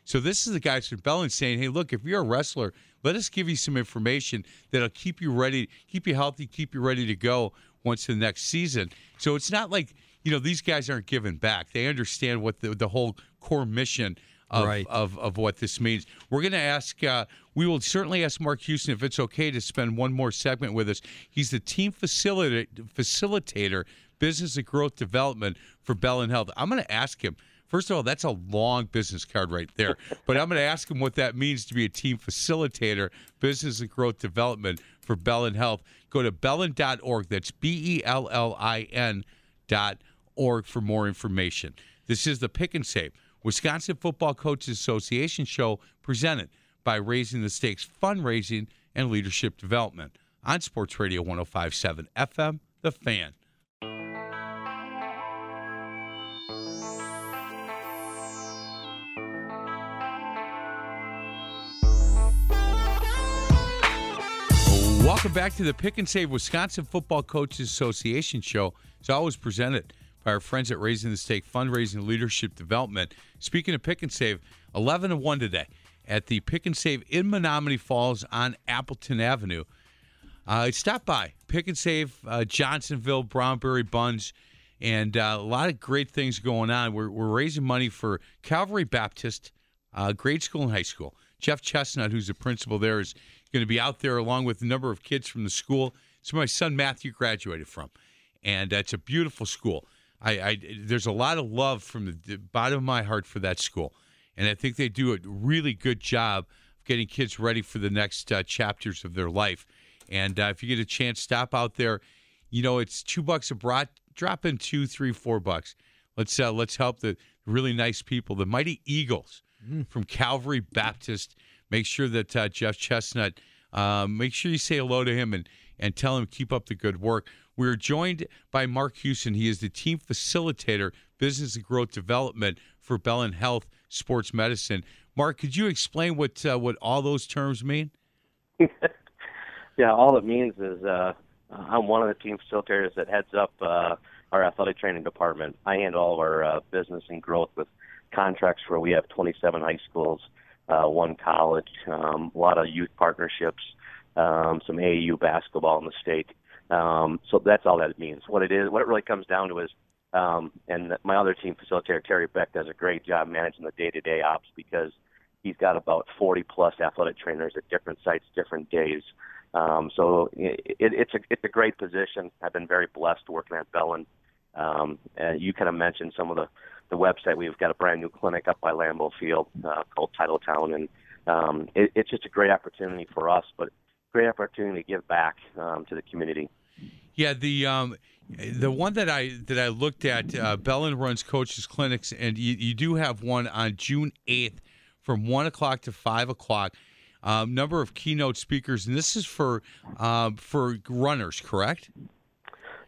So this is the guys from Bellin saying, "Hey, look, if you're a wrestler, let us give you some information that'll keep you ready, keep you healthy, keep you ready to go once the next season." So it's not like you know these guys aren't giving back. They understand what the the whole core mission of Right. of, of what this means. We're going to ask. Uh, we will certainly ask Mark Houston if it's okay to spend one more segment with us. He's the team facilita- facilitator, business and growth development for Bellin Health. I'm going to ask him. First of all, that's a long business card right there. But I'm going to ask him what that means to be a team facilitator, business and growth development for Bellin Health. Go to bellin.org. That's B E L L I N dot org for more information. This is the Pick and Save Wisconsin Football Coaches Association show presented by Raising the Stakes Fundraising and Leadership Development on Sports Radio 1057 FM, The Fan. Welcome back to the Pick and Save Wisconsin Football Coaches Association show. It's always presented by our friends at Raising the Stake Fundraising Leadership Development. Speaking of Pick and Save, 11 and 1 today at the Pick and Save in Menomonee Falls on Appleton Avenue. Uh, stop by Pick and Save uh, Johnsonville, Brownberry Buns, and uh, a lot of great things going on. We're, we're raising money for Calvary Baptist, uh, grade school and high school. Jeff Chestnut, who's the principal there, is going to be out there along with a number of kids from the school. It's where my son Matthew graduated from, and uh, it's a beautiful school. I, I there's a lot of love from the, bottom of my heart for that school, and I think they do a really good job of getting kids ready for the next uh, chapters of their life. And uh, if you get a chance, stop out there. You know, it's two bucks a brat. Drop in two, three, four bucks. Let's uh, let's help the really nice people, the Mighty Eagles from Calvary Baptist. Make sure that uh, Jeff Chestnut. Uh, make sure you say hello to him and and tell him keep up the good work. We're joined by Mark Houston. He is the team facilitator, business and growth development for Bellin Health Sports Medicine. Mark, could you explain what uh, what all those terms mean? Yeah, all it means is uh, I'm one of the team facilitators that heads up uh, our athletic training department. I handle all of our uh, business and growth with contracts where we have 27 high schools, uh, one college, um, a lot of youth partnerships, um, some AAU basketball in the state. Um, so that's all that it means. What it is, what it really comes down to is, um, and my other team facilitator Terry Beck does a great job managing the day-to-day ops because he's got about 40 plus athletic trainers at different sites, different days. Um, so it, it, it's a it's a great position. I've been very blessed working at Bellin. Um, and you kind of mentioned some of the the website. We've got a brand new clinic up by Lambeau Field uh, called Titletown, and um, it, it's just a great opportunity for us, but great opportunity to give back um, to the community. Yeah, the um, the one that I that I looked at, uh, Bellin runs coaches clinics, and you, you do have one on June eighth from one o'clock to five o'clock. um, number of keynote speakers, and this is for uh, for runners, correct?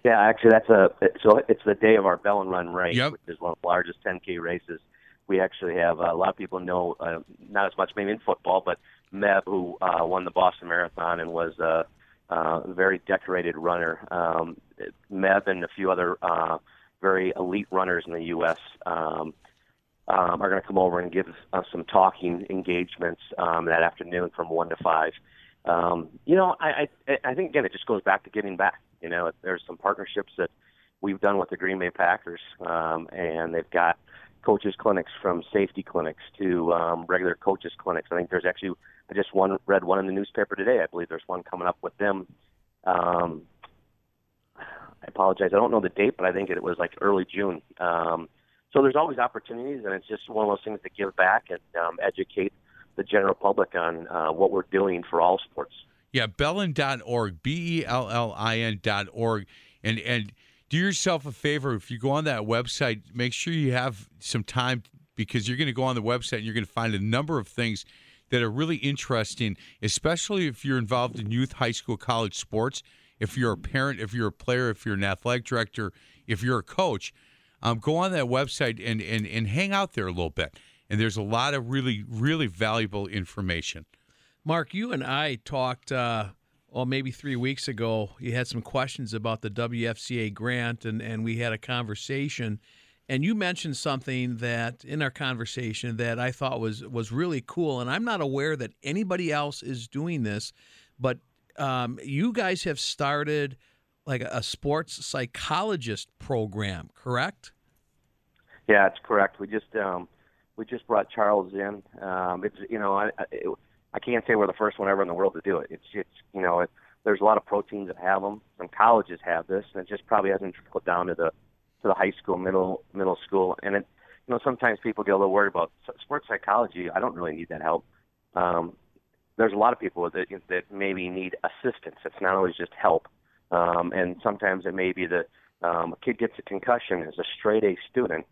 Yeah, actually, that's a so it's the day of our Bellin Run race, Yep. which is one of the largest 10K races. We actually have uh, a lot of people know uh, not as much maybe in football, but Meb, who uh, won the Boston Marathon and was a, uh, very decorated runner. Um, Meb and a few other uh, very elite runners in the U.S. Um, um, are going to come over and give us some talking engagements um, that afternoon from one to five. Um, you know, I, I I think again it just goes back to giving back. You know, there's some partnerships that we've done with the Green Bay Packers, um, and they've got coaches clinics from safety clinics to um, regular coaches clinics. I think there's actually I just one read one in the newspaper today. I believe there's one coming up with them. Um, I apologize. I don't know the date, but I think it was like early June. Um, so there's always opportunities, and it's just one of those things to give back and um, educate the general public on uh, what we're doing for all sports. Yeah, bellin.org, B E L L I N dot org. And, and do yourself a favor. If you go on that website, make sure you have some time because you're going to go on the website and you're going to find a number of things that are really interesting, especially if you're involved in youth, high school, college sports. If you're a parent, if you're a player, if you're an athletic director, if you're a coach, um, go on that website and, and, and hang out there a little bit. And there's a lot of really, really valuable information. Mark, you and I talked, uh, well, maybe three weeks ago. You had some questions about the WFCA grant, and, and we had a conversation. And you mentioned something that in our conversation that I thought was was really cool. And I'm not aware that anybody else is doing this, but um, you guys have started like a sports psychologist program, correct? Yeah, it's correct. We just um, we just brought Charles in. Um, it's you know I I, it, I can't say we're the first one ever in the world to do it. It's it's you know it, there's a lot of pro teams that have them. Some colleges have this, and it just probably hasn't trickled down to the to the high school, middle middle school. And it you know sometimes people get a little worried about sports psychology. I don't really need that help. Um, there's a lot of people that that maybe need assistance. It's not always just help. Um, and sometimes it may be that um, a kid gets a concussion as a straight A student,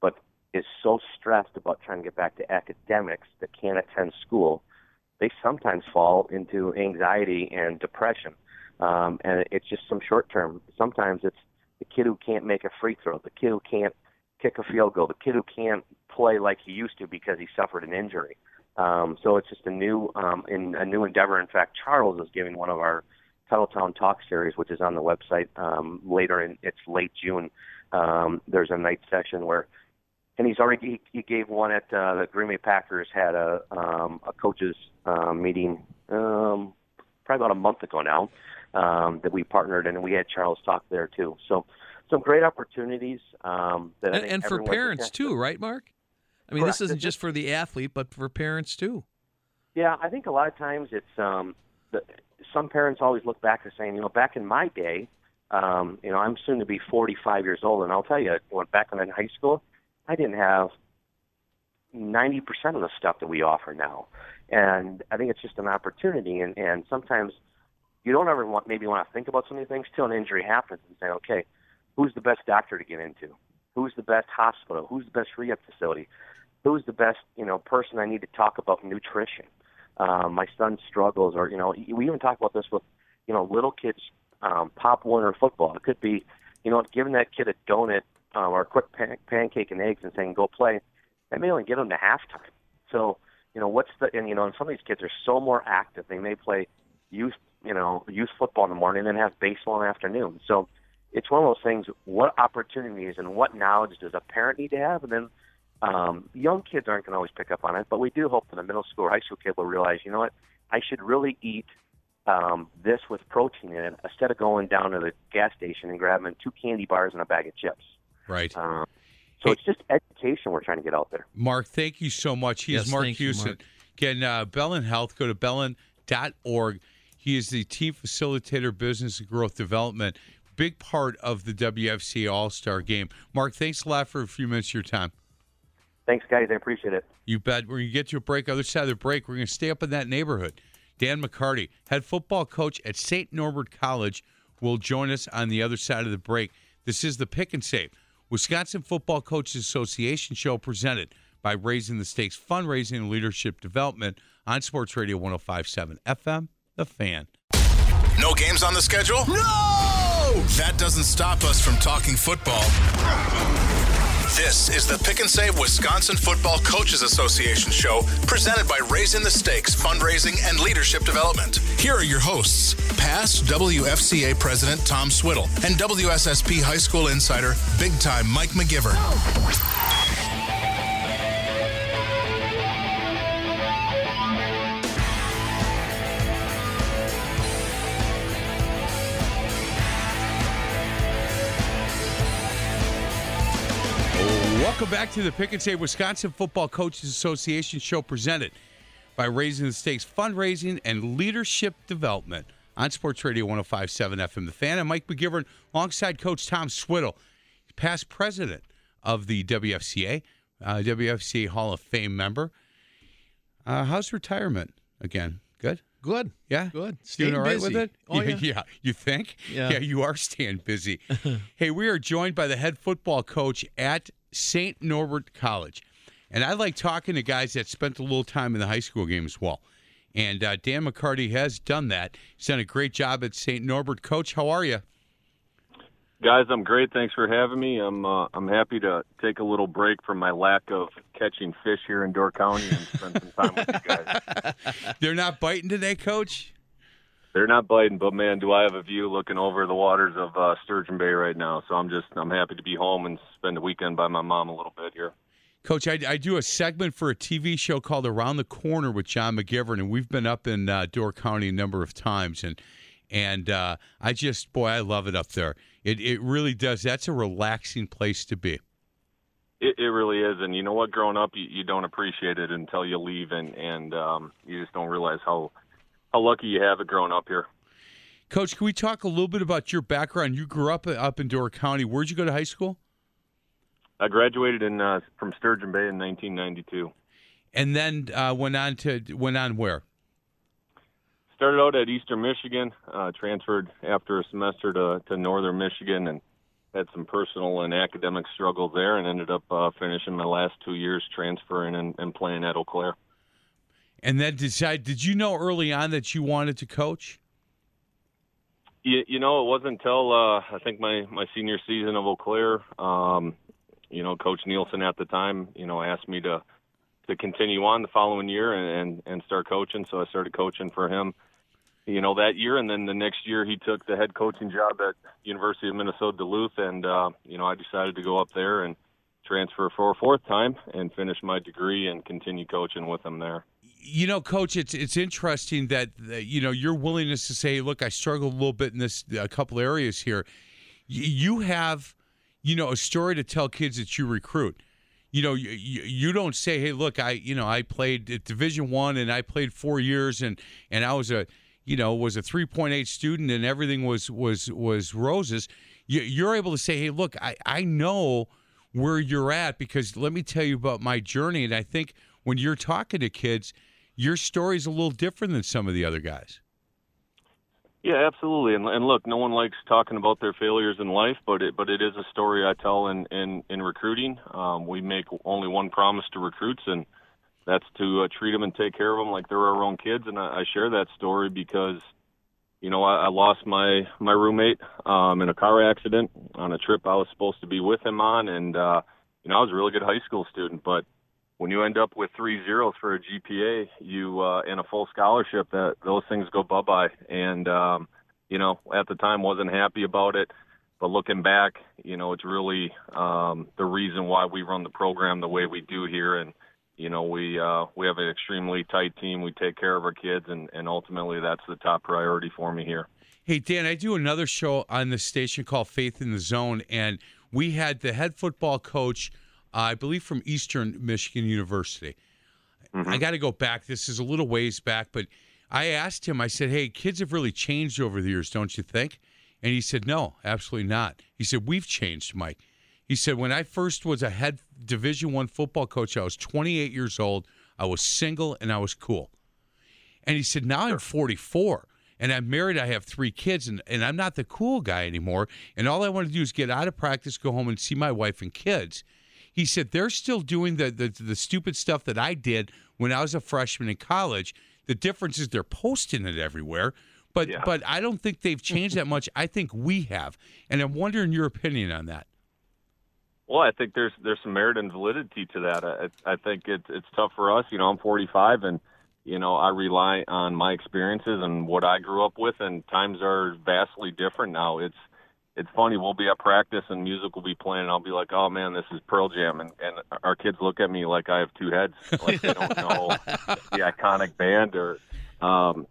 but is so stressed about trying to get back to academics that can't attend school, they sometimes fall into anxiety and depression. Um, and it's just some short term. Sometimes it's the kid who can't make a free throw, the kid who can't kick a field goal, the kid who can't play like he used to because he suffered an injury. Um, so it's just a new um, in a new endeavor. In fact, Charles is giving one of our Titletown Talk series, which is on the website um, later in it's late June. Um, there's a night session where, and he's already he, he gave one at uh, the Green Bay Packers had a um, a coaches um, meeting um, probably about a month ago now um, that we partnered and we had Charles talk there too. So some great opportunities um, that I And, think and for parents too, right, Mark? I mean, this isn't just for the athlete, but for parents too. Yeah, I think a lot of times it's um, the, some parents always look back and saying, you know, back in my day, um, you know, I'm soon to be 45 years old, and I'll tell you, when back when in high school, I didn't have 90% of the stuff that we offer now, and I think it's just an opportunity, and and sometimes you don't ever want maybe want to think about some of these things till an injury happens and say, okay, who's the best doctor to get into? Who's the best hospital? Who's the best rehab facility? Who's the best, you know, person I need to talk about nutrition? Um, my son struggles, or you know, we even talk about this with, you know, little kids um, Pop Warner football. It could be, you know, giving that kid a donut um, or a quick pan- pancake and eggs and saying go play. That may only get them to halftime. So, you know, what's the and you know, and some of these kids are so more active. They may play youth, you know, youth football in the morning and then have baseball in the afternoon. So, it's one of those things. What opportunities and what knowledge does a parent need to have? And then um, young kids aren't going to always pick up on it, but we do hope that the middle school or high school kid will realize, you know what, I should really eat um, this with protein in it instead of going down to the gas station and grabbing two candy bars and a bag of chips. Right. Um, so it's just education we're trying to get out there. Mark, thank you so much. He Yes, Mark thank you, Houston. Mark. Again, uh, Bellin Health, go to bellin.org. He is the team facilitator, business and growth development, big part of the WFC All Star game. Mark, thanks a lot for a few minutes of your time. Thanks, guys. I appreciate it. You bet. We're going to get to a break. Other side of the break, we're going to stay up in that neighborhood. Dan McCarty, head football coach at St. Norbert College, will join us on the other side of the break. This is the Pick and Save, Wisconsin Football Coaches Association show presented by Raising the Stakes Fundraising and Leadership Development on Sports Radio 1057 FM, The Fan. No games on the schedule? No! That doesn't stop us from talking football. This is the Pick and Save Wisconsin Football Coaches Association show presented by Raising the Stakes Fundraising and Leadership Development. Here are your hosts, past WFCA President Tom Swiddle and WSSP High School Insider, big time Mike McGivern. Welcome back to the Pick and Save Wisconsin Football Coaches Association show presented by Raising the Stakes Fundraising and Leadership Development on Sports Radio 1057 FM The Fan. And Mike McGivern alongside Coach Tom Swiddle, past president of the WFCA, uh, WFCA Hall of Fame member. Uh, how's retirement again? Good? Good. Yeah? Good. Doing all right busy. with it? Oh, yeah, yeah. You think? Yeah. you are staying busy. hey, we are joined by the head football coach at St. Norbert College. And I like talking to guys that spent a little time in the high school game as well. And uh, Dan McCarty has done that. He's done a great job at St. Norbert. Coach, how are you? Guys, I'm great. Thanks for having me. I'm uh, I'm happy to take a little break from my lack of catching fish here in Door County and spend some time with you guys. They're not biting today, Coach? They're not biting, but man, do I have a view looking over the waters of uh, Sturgeon Bay right now. So I'm just I'm happy to be home and spend the weekend by my mom a little bit here. Coach, I, I do a segment for a TV show called Around the Corner with John McGivern, and we've been up in uh, Door County a number of times, and and uh, I just boy, I love it up there. It it really does. That's a relaxing place to be. It, it really is, and you know what? Growing up, you, you don't appreciate it until you leave, and and um, you just don't realize how how lucky you have it growing up here. Coach, can we talk a little bit about your background? You grew up up in Door County. Where'd you go to high school? I graduated in uh, from Sturgeon Bay in 1992. And then uh, went on to went on where? started out at Eastern Michigan, uh, transferred after a semester to, to Northern Michigan, and had some personal and academic struggles there, and ended up uh, finishing my last two years transferring and, and playing at Eau Claire. And then decide. Did you know early on that you wanted to coach? You, you know, it wasn't until uh, I think my my senior season of Eau Claire. Um, you know, Coach Nielson at the time, you know, asked me to to continue on the following year and, and and start coaching. So I started coaching for him you know that year and then the next year he took the head coaching job at university of minnesota duluth and uh you know i decided to go up there and transfer for a fourth time and finish my degree and continue coaching with him there you know coach it's it's interesting that you know your willingness to say look i struggled a little bit in this a couple areas here. You have you know a story to tell kids that you recruit. You know you, you don't say hey look i you know i played at division one and i played four years and and i was a you know was a 3.8 student and everything was was was roses. You, you're able to say hey look i i know where you're at because let me tell you about my journey. And i think when you're talking to kids your story's a little different than some of the other guys. Yeah absolutely. And, and look no one likes talking about their failures in life but it but it is a story i tell in in in recruiting. Um, we make only one promise to recruits and that's to uh, treat them and take care of them like they're our own kids. And I, I share that story because, you know, I, I lost my my roommate um, in a car accident on a trip I was supposed to be with him on, and uh, you know, I was a really good high school student, but when you end up with three zeros for a GPA, you uh, and a full scholarship, that those things go bye bye. And um, you know, at the time, wasn't happy about it. But looking back, you know, it's really um, the reason why we run the program the way we do here, and you know we uh we have an extremely tight team. We take care of our kids. And and ultimately that's the top priority for me here. Hey dan i do another show on the station called faith in the zone. And we had the head football coach i believe from eastern michigan university mm-hmm. i got to go back this is a little ways back but i asked him i said hey kids have really changed over the years don't you think and he said no absolutely not he said we've changed mike he said, when I first was a head Division One football coach, I was 28 years old. I was single and I was cool. And he said, now I'm 44 and I'm married. I have three kids and, and I'm not the cool guy anymore. And all I want to do is get out of practice, go home and see my wife and kids. He said they're still doing the, the the stupid stuff that I did when I was a freshman in college. The difference is they're posting it everywhere. But Yeah. but I don't think they've changed that much. I think we have, and I'm wondering your opinion on that. Well, I think there's there's some merit and validity to that. I, I think it's it's tough for us. You know, I'm 45, and you know I rely on my experiences and what I grew up with, and times are vastly different now. It's it's funny. We'll be at practice and music will be playing, and I'll be like, "Oh man, this is Pearl Jam," and and our kids look at me like I have two heads, like they don't know the iconic band or. Um,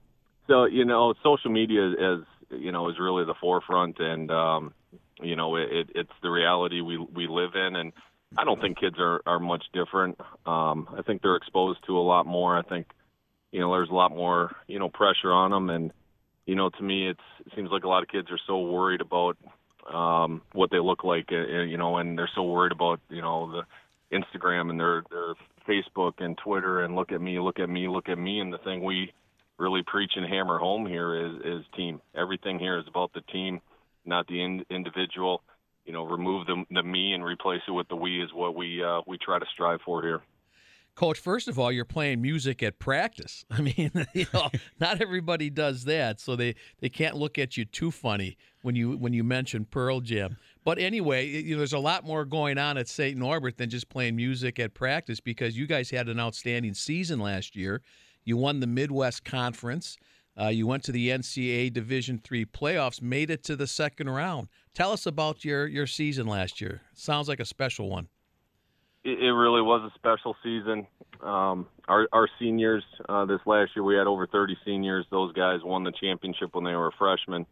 so you know, social media is you know is really the forefront, and um, you know it, it, it's the reality we we live in, and I don't think kids are are much different. Um, I think they're exposed to a lot more. I think you know there's a lot more you know pressure on them, and you know to me it's it seems like a lot of kids are so worried about um, what they look like, uh, you know, and they're so worried about you know the Instagram and their their Facebook and Twitter and look at me, look at me, look at me, and the thing we really preach and hammer home here is is team. Everything here is about the team, not the in, individual. You know, remove the the me and replace it with the we is what we uh, we try to strive for here. Coach, first of all, you're playing music at practice. I mean, you know, not everybody does that, so they, they can't look at you too funny when you when you mention Pearl Jam. But anyway, you know, there's a lot more going on at St. Norbert than just playing music at practice because you guys had an outstanding season last year. You won the Midwest Conference. Uh, you went to the NCAA Division three playoffs, made it to the second round. Tell us about your your season last year. Sounds like a special one. It, it really was a special season. Um, our our seniors uh, this last year, we had over 30 seniors. Those guys won the championship when they were freshmen,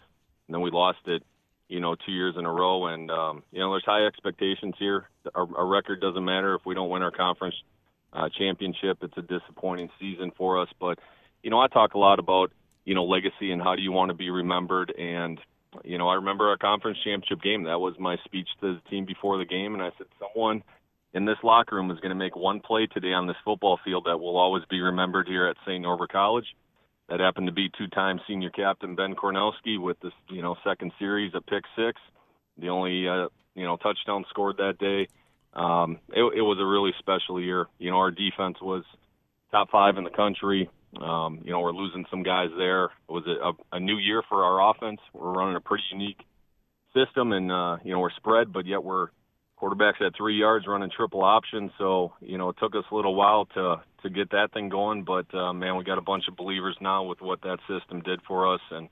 and then we lost it, you know, two years in a row. And um, you know, there's high expectations here. Our, our record doesn't matter if we don't win our conference uh, championship. It's a disappointing season for us. But you know, I talk a lot about you know legacy and how do you want to be remembered and you know, I remember our conference championship game. That was my speech to the team before the game, and I said, "Someone in this locker room is going to make one play today on this football field that will always be remembered here at St. Norbert College." That happened to be two-time senior captain Ben Kornelski with this, you know, second series, a pick six, the only, uh, you know, touchdown scored that day. Um, it, it was a really special year. You know, our defense was top five in the country. Um, you know, we're losing some guys there. It was a, a, a new year for our offense. We're running a pretty unique system, and uh, you know, we're spread, but yet we're quarterbacks at three yards running triple option. So you know, it took us a little while to to get that thing going, but uh, man, we got a bunch of believers now with what that system did for us, and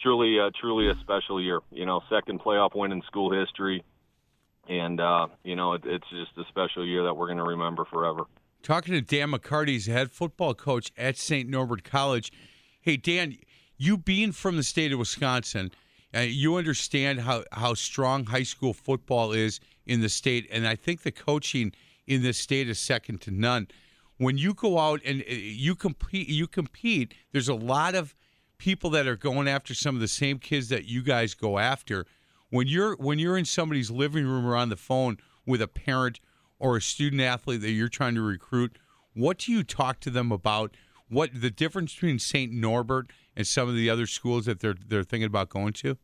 truly, uh, truly a special year. You know, second playoff win in school history, and uh, you know, it, it's just a special year that we're going to remember forever. Talking to Dan McCarty, he's head football coach at St. Norbert College. Hey, Dan, you being from the state of Wisconsin, uh, you understand how, how strong high school football is in the state, and I think the coaching in this state is second to none. When you go out and uh, you compete, you compete. There's a lot of people that are going after some of the same kids that you guys go after. When you're when you're in somebody's living room or on the phone with a parent or a student athlete that you're trying to recruit, what do you talk to them about? What the difference between St. Norbert and some of the other schools that they're they're thinking about going to?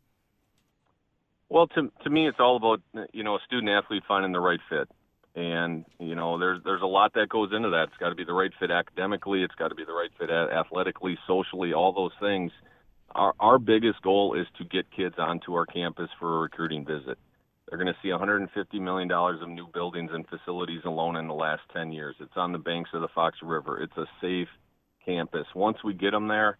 Well, to to me, it's all about you know a student athlete finding the right fit, and you know there's there's a lot that goes into that. It's got to be the right fit academically. It's got to be the right fit athletically, socially, all those things. Our our biggest goal is to get kids onto our campus for a recruiting visit. They're going to see 150 million dollars of new buildings and facilities alone in the last 10 years. It's on the banks of the Fox River. It's a safe campus. Once we get them there,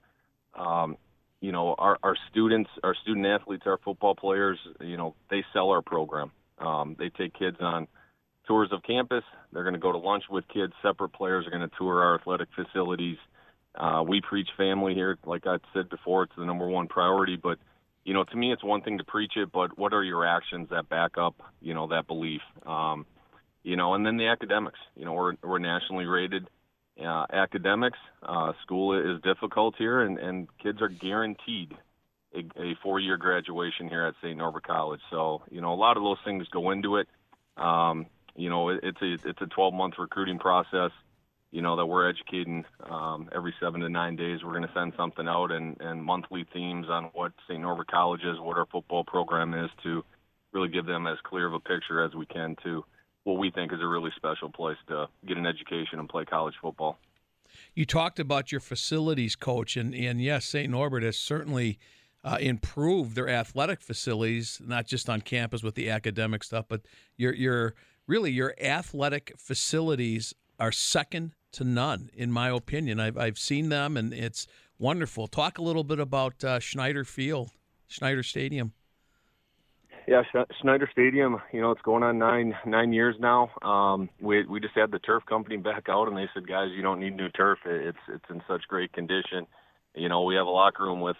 um, you know, our, our students, our student athletes, our football players, you know, they sell our program. Um, they take kids on tours of campus. They're going to go to lunch with kids. Separate players are going to tour our athletic facilities. Uh, we preach family here. Like I said before, it's the number one priority. But, you know, to me, it's one thing to preach it, but what are your actions that back up, you know, that belief? Um, you know, and then the academics. You know, we're, we're nationally rated uh, academics. Uh, school is difficult here, and, and kids are guaranteed a, a four-year graduation here at St. Norbert College. So, you know, a lot of those things go into it. Um, you know, it, it's a it's a 12-month recruiting process. You know that we're educating um, every seven to nine days. We're going to send something out and, and monthly themes on what St. Norbert College is, what our football program is, to really give them as clear of a picture as we can to what we think is a really special place to get an education and play college football. You talked about your facilities coach, and, and yes, St. Norbert has certainly uh, improved their athletic facilities, not just on campus with the academic stuff, but your your really your athletic facilities are second to none, in my opinion. I've I've seen them, and it's wonderful. Talk a little bit about uh, Schneider Field, Schneider Stadium. Yeah, Schneider Stadium. You know, it's going on nine nine years now. Um, we we just had the turf company back out, and they said, guys, you don't need new turf. It's it's in such great condition. You know, we have a locker room with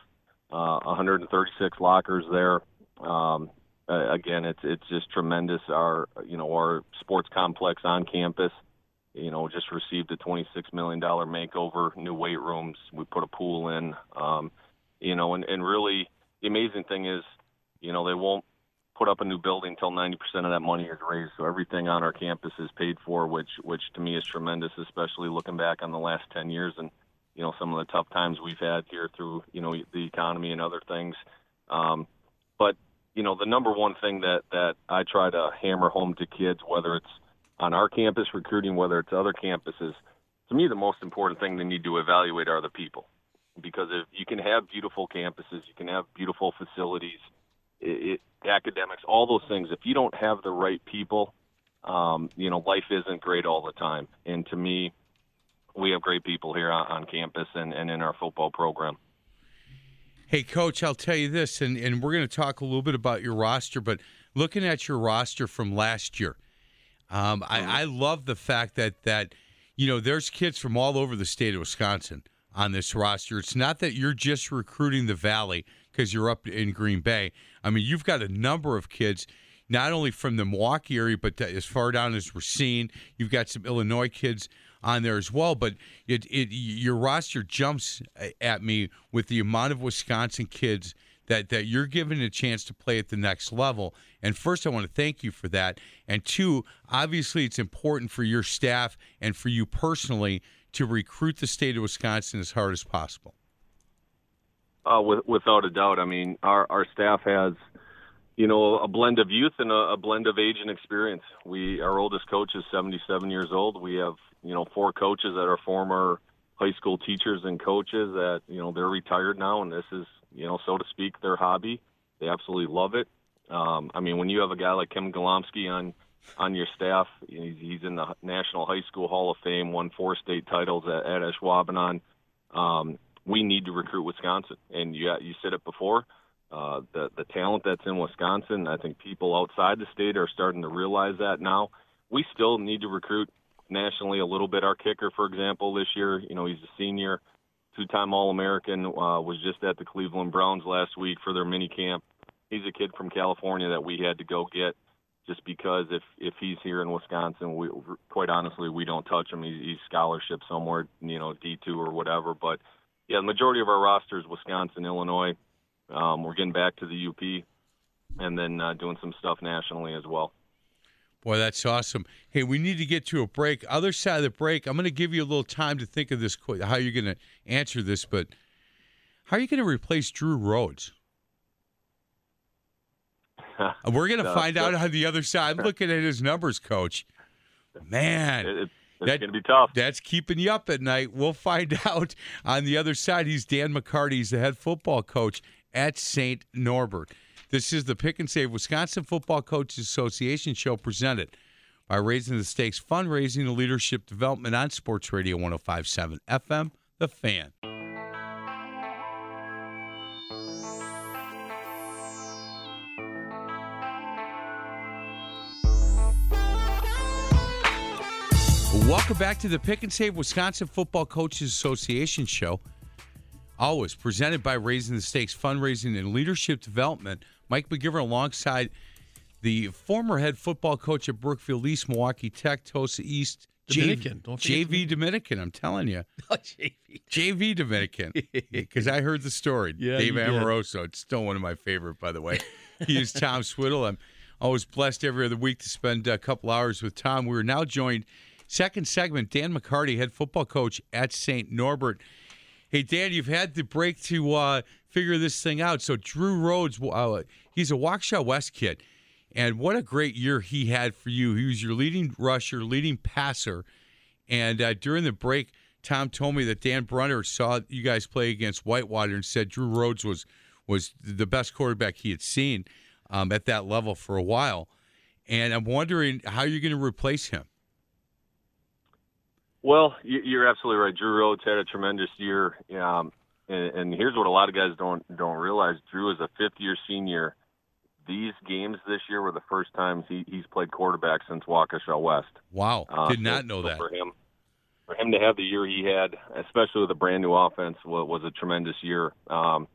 uh, 136 lockers there. Um, again, it's it's just tremendous. Our you know our sports complex on campus, you know, just received a 26 million dollar makeover, new weight rooms. We put a pool in. Um, you know, and and really the amazing thing is, you know, they won't put up a new building until 90% of that money is raised. So everything on our campus is paid for, which which to me is tremendous, especially looking back on the last 10 years and you know some of the tough times we've had here through you know the economy and other things. Um, but you know the number one thing that that I try to hammer home to kids, whether it's on our campus recruiting, whether it's other campuses, to me the most important thing they need to evaluate are the people. Because if you can have beautiful campuses, you can have beautiful facilities, it, it, academics, all those things. If you don't have the right people, um, you know, life isn't great all the time. And to me, we have great people here on, on campus and, and in our football program. Hey, Coach, I'll tell you this, and, and we're going to talk a little bit about your roster, but looking at your roster from last year, um, mm-hmm. I, I love the fact that that you know there's kids from all over the state of Wisconsin on this roster. It's not that you're just recruiting the Valley because you're up in Green Bay. I mean, you've got a number of kids, not only from the Milwaukee area, but as far down as Racine. You've got some Illinois kids on there as well. But it, it your roster jumps at me with the amount of Wisconsin kids that that you're given a chance to play at the next level. And first, I want to thank you for that. And two, obviously, it's important for your staff and for you personally to recruit the state of Wisconsin as hard as possible. Uh, with, without a doubt. I mean, our our staff has, you know, a blend of youth and a, a blend of age and experience. We our oldest coach is 77 years old. We have you know four coaches that are former high school teachers and coaches that you know they're retired now, and this is you know so to speak their hobby. They absolutely love it. Um, I mean, when you have a guy like Kim Golomsky on on your staff, he's, he's in the National High School Hall of Fame, won four state titles at, at Ashwaubenon. Um, we need to recruit Wisconsin, and you you said it before. Uh, the the talent that's in Wisconsin, I think people outside the state are starting to realize that now. We still need to recruit nationally a little bit. Our kicker, for example, this year, you know, he's a senior, two-time All-American, uh, was just at the Cleveland Browns last week for their mini camp. He's a kid from California that we had to go get just because if if he's here in Wisconsin, we quite honestly we don't touch him. He, he's scholarship somewhere, you know, D two or whatever. But yeah, the majority of our roster is Wisconsin, Illinois. Um, we're getting back to the UP, and then uh, doing some stuff nationally as well. Boy, that's awesome. Hey, we need to get to a break. Other side of the break, I'm going to give you a little time to think of this, how you're going to answer this, but how are you going to replace Drew Rhodes? We're going to find out on the other side. I'm looking at his numbers, coach. Man. It, it's that, going to be tough. That's keeping you up at night. We'll find out on the other side. He's Dan McCarty. He's the head football coach at St. Norbert. This is the Pick and Save Wisconsin Football Coaches Association show presented by Raising the Stakes Fundraising and Leadership Development on Sports Radio 1057 FM, The Fan. Welcome back to the Pick and Save Wisconsin Football Coaches Association show. Always presented by Raising the Stakes Fundraising and Leadership Development Mike McGivern alongside the former head football coach at Brookfield East, Milwaukee Tech, Tosa East. Dominican, JV, JV Dominican. I'm telling you. Oh, JV. JV Dominican. Because I heard the story. Yeah, Dave Amoroso. It's still one of my favorite, by the way. he is Tom Swiddle. I'm always blessed every other week to spend a couple hours with Tom. We're now joined, second segment, Dan McCarty, head football coach at St. Norbert. Hey, Dan, you've had the break to uh, figure this thing out. So Drew Rhodes, uh, he's a Waukesha West kid, And what a great year he had for you. He was your leading rusher, leading passer. And uh, during the break, Tom told me that Dan Brunner saw you guys play against Whitewater and said Drew Rhodes was was the best quarterback he had seen um, at that level for a while. And I'm wondering how you're going to replace him. Well, you're absolutely right. Drew Rhodes had a tremendous year, um, and, and here's what a lot of guys don't don't realize: Drew is a fifth-year senior. These games this year were the first times he, he's played quarterback since Waukesha West. Wow, uh, did not know so that. For him, for him to have the year he had, especially with a brand new offense, was, was a tremendous year. Um,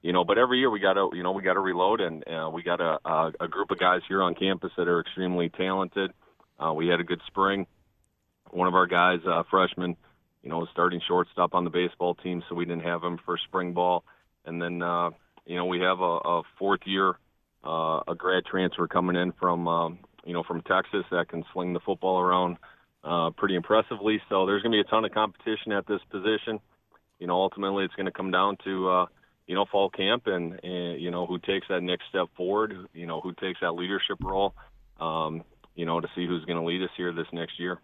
you know, but every year we got to, you know, we got to reload, and uh, we got a, a, a group of guys here on campus that are extremely talented. Uh, we had a good spring. One of our guys, uh, freshman, you know, starting shortstop on the baseball team, so we didn't have him for spring ball. And then, uh, you know, we have a, a fourth year, uh, a grad transfer coming in from, um, you know, from Texas that can sling the football around uh, pretty impressively. So there's going to be a ton of competition at this position. You know, ultimately it's going to come down to, uh, you know, fall camp and, and, you know, who takes that next step forward, you know, who takes that leadership role, um, you know, to see who's going to lead us here this next year.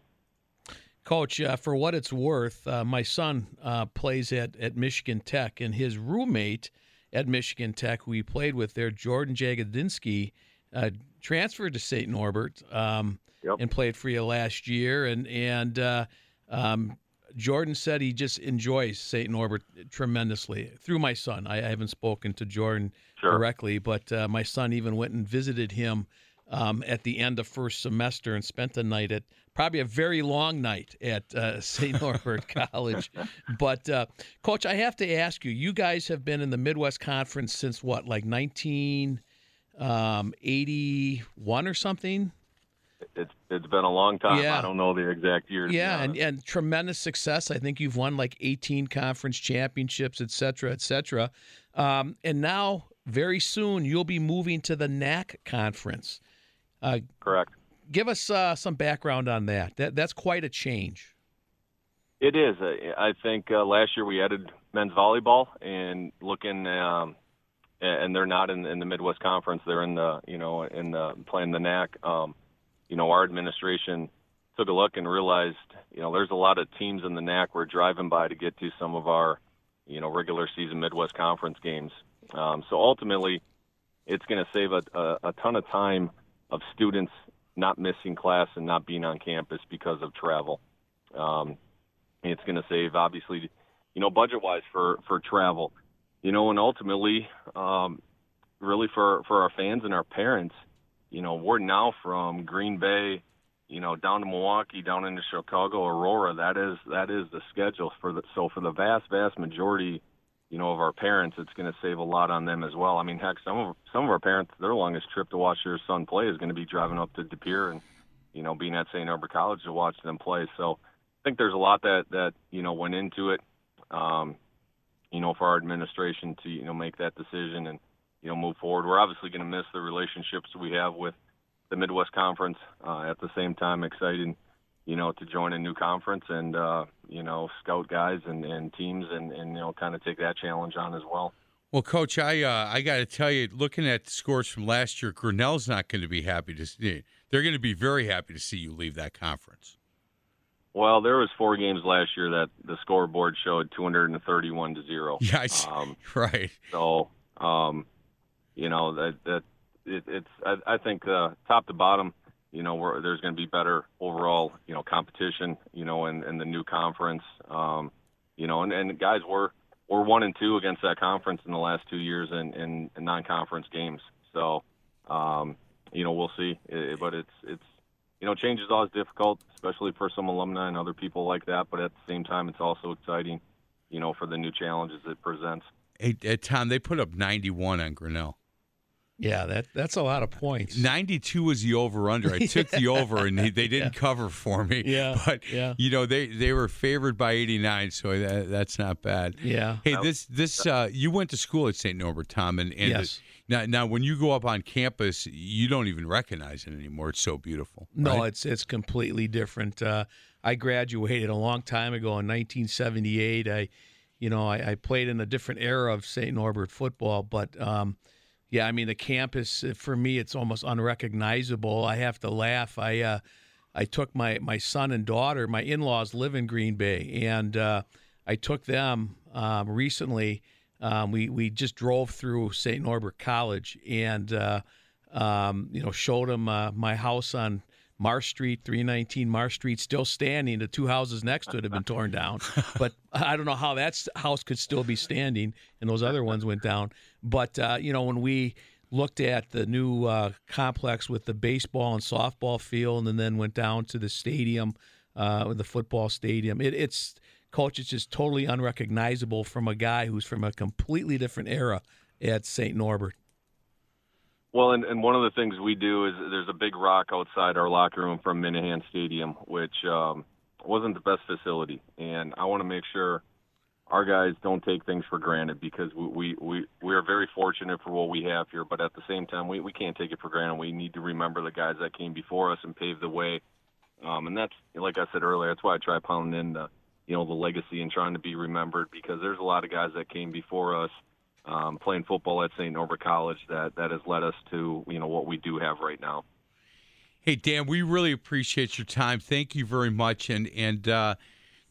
Coach, uh, for what it's worth, uh, my son uh, plays at, at Michigan Tech, and his roommate at Michigan Tech, who he played with there, Jordan Jagodinsky, uh, transferred to St. Norbert um, yep. and played for you last year. And and uh, um, Jordan said he just enjoys St. Norbert tremendously through my son. I, I haven't spoken to Jordan sure. directly, but uh, my son even went and visited him um, at the end of first semester and spent the night at probably a very long night at uh, St. Norbert College. But, uh, Coach, I have to ask you, you guys have been in the Midwest Conference since what, like 1981 um, or something? It's it's been a long time. Yeah. I don't know the exact year. Yeah, and, and tremendous success. I think you've won like 18 conference championships, et cetera, et cetera. Um, and now, very soon, you'll be moving to the NAC conference. Uh, Correct give us uh, some background on that. that. That's quite a change. It is. I think uh, last year we added men's volleyball, and looking, um, and they're not in, in, the Midwest Conference. They're in the, you know, in the playing the NAC. Um, you know, our administration took a look and realized, you know, there's a lot of teams in the NAC we're driving by to get to some of our, you know, regular season Midwest Conference games. Um, so ultimately, it's going to save a, a, a ton of time of students not missing class and not being on campus because of travel. Um, it's going to save, obviously, you know, budget wise for, for travel, you know, and ultimately, um, really for, for our fans and our parents, you know, we're now from Green Bay, you know, down to Milwaukee, down into Chicago, Aurora. That is, that is the schedule for the, so for the vast, vast majority you know, of our parents, it's going to save a lot on them as well. I mean, heck, some of some of our parents, their longest trip to watch their son play is going to be driving up to De Pere and, you know, being at St. Norbert College to watch them play. So I think there's a lot that that you know went into it, um, you know, for our administration to you know make that decision and you know move forward. We're obviously going to miss the relationships we have with the Midwest Conference. Uh, at the same time, exciting you know, to join a new conference and, uh, you know, scout guys and, and teams and, and, you know, kind of take that challenge on as well. Well, Coach, I uh, I got to tell you, looking at the scores from last year, Grinnell's not going to be happy to see. They're going to be very happy to see you leave that conference. Well, there was four games last year that the scoreboard showed 231 to zero. Yeah, um, right. So, um, you know that that it, it's I, I think uh, top to bottom, you know, there's going to be better overall, you know, competition, you know, in, in the new conference. Um, you know, and, and guys, we're we're one and two against that conference in the last two years in, in, in non-conference games. So, um, you know, we'll see. It, but it's it's you know, change is always difficult, especially for some alumni and other people like that. But at the same time, it's also exciting, you know, for the new challenges it presents. Hey Tom, they put up 91 on Grinnell. Yeah, that that's a lot of points. 92 was the over under. I took the over and they, they didn't yeah. cover for me. Yeah. But yeah. you know, they they were favored by 89, so that, that's not bad. Yeah. Hey, this this uh, you went to school at St. Norbert, Tom, and, and yes. The, now now when you go up on campus, you don't even recognize it anymore. It's so beautiful. No, right? it's it's completely different. Uh, I graduated a long time ago in 1978. I you know, I, I, played in a different era of St. Norbert football, but um, Yeah, I mean the campus uh, for me it's almost unrecognizable. I have to laugh. I uh, I took my my son and daughter. My in laws live in Green Bay, and uh, I took them um, recently. Um, we we just drove through St. Norbert College, and uh, um, you know showed them uh, my house on Marsh Street, 319 Marsh Street, still standing. The two houses next to it have been torn down, but I don't know how that house could still be standing, and those other ones went down. But uh, you know when we looked at the new uh, complex with the baseball and softball field, and then went down to the stadium, uh, the football stadium. It, it's coach, it's just totally unrecognizable from a guy who's from a completely different era at St. Norbert. Well, and, and one of the things we do is there's a big rock outside our locker room from Minahan Stadium, which um, wasn't the best facility, and I want to make sure our guys don't take things for granted because we, we, we, we are very fortunate for what we have here, but at the same time, we, we can't take it for granted. We need to remember the guys that came before us and paved the way. Um, and that's, like I said earlier, that's why I try pounding in the, you know, the legacy and trying to be remembered because there's a lot of guys that came before us um, playing football at St. Norbert College that, that has led us to, you know, what we do have right now. Hey, Dan, we really appreciate your time. Thank you very much. And, and, uh,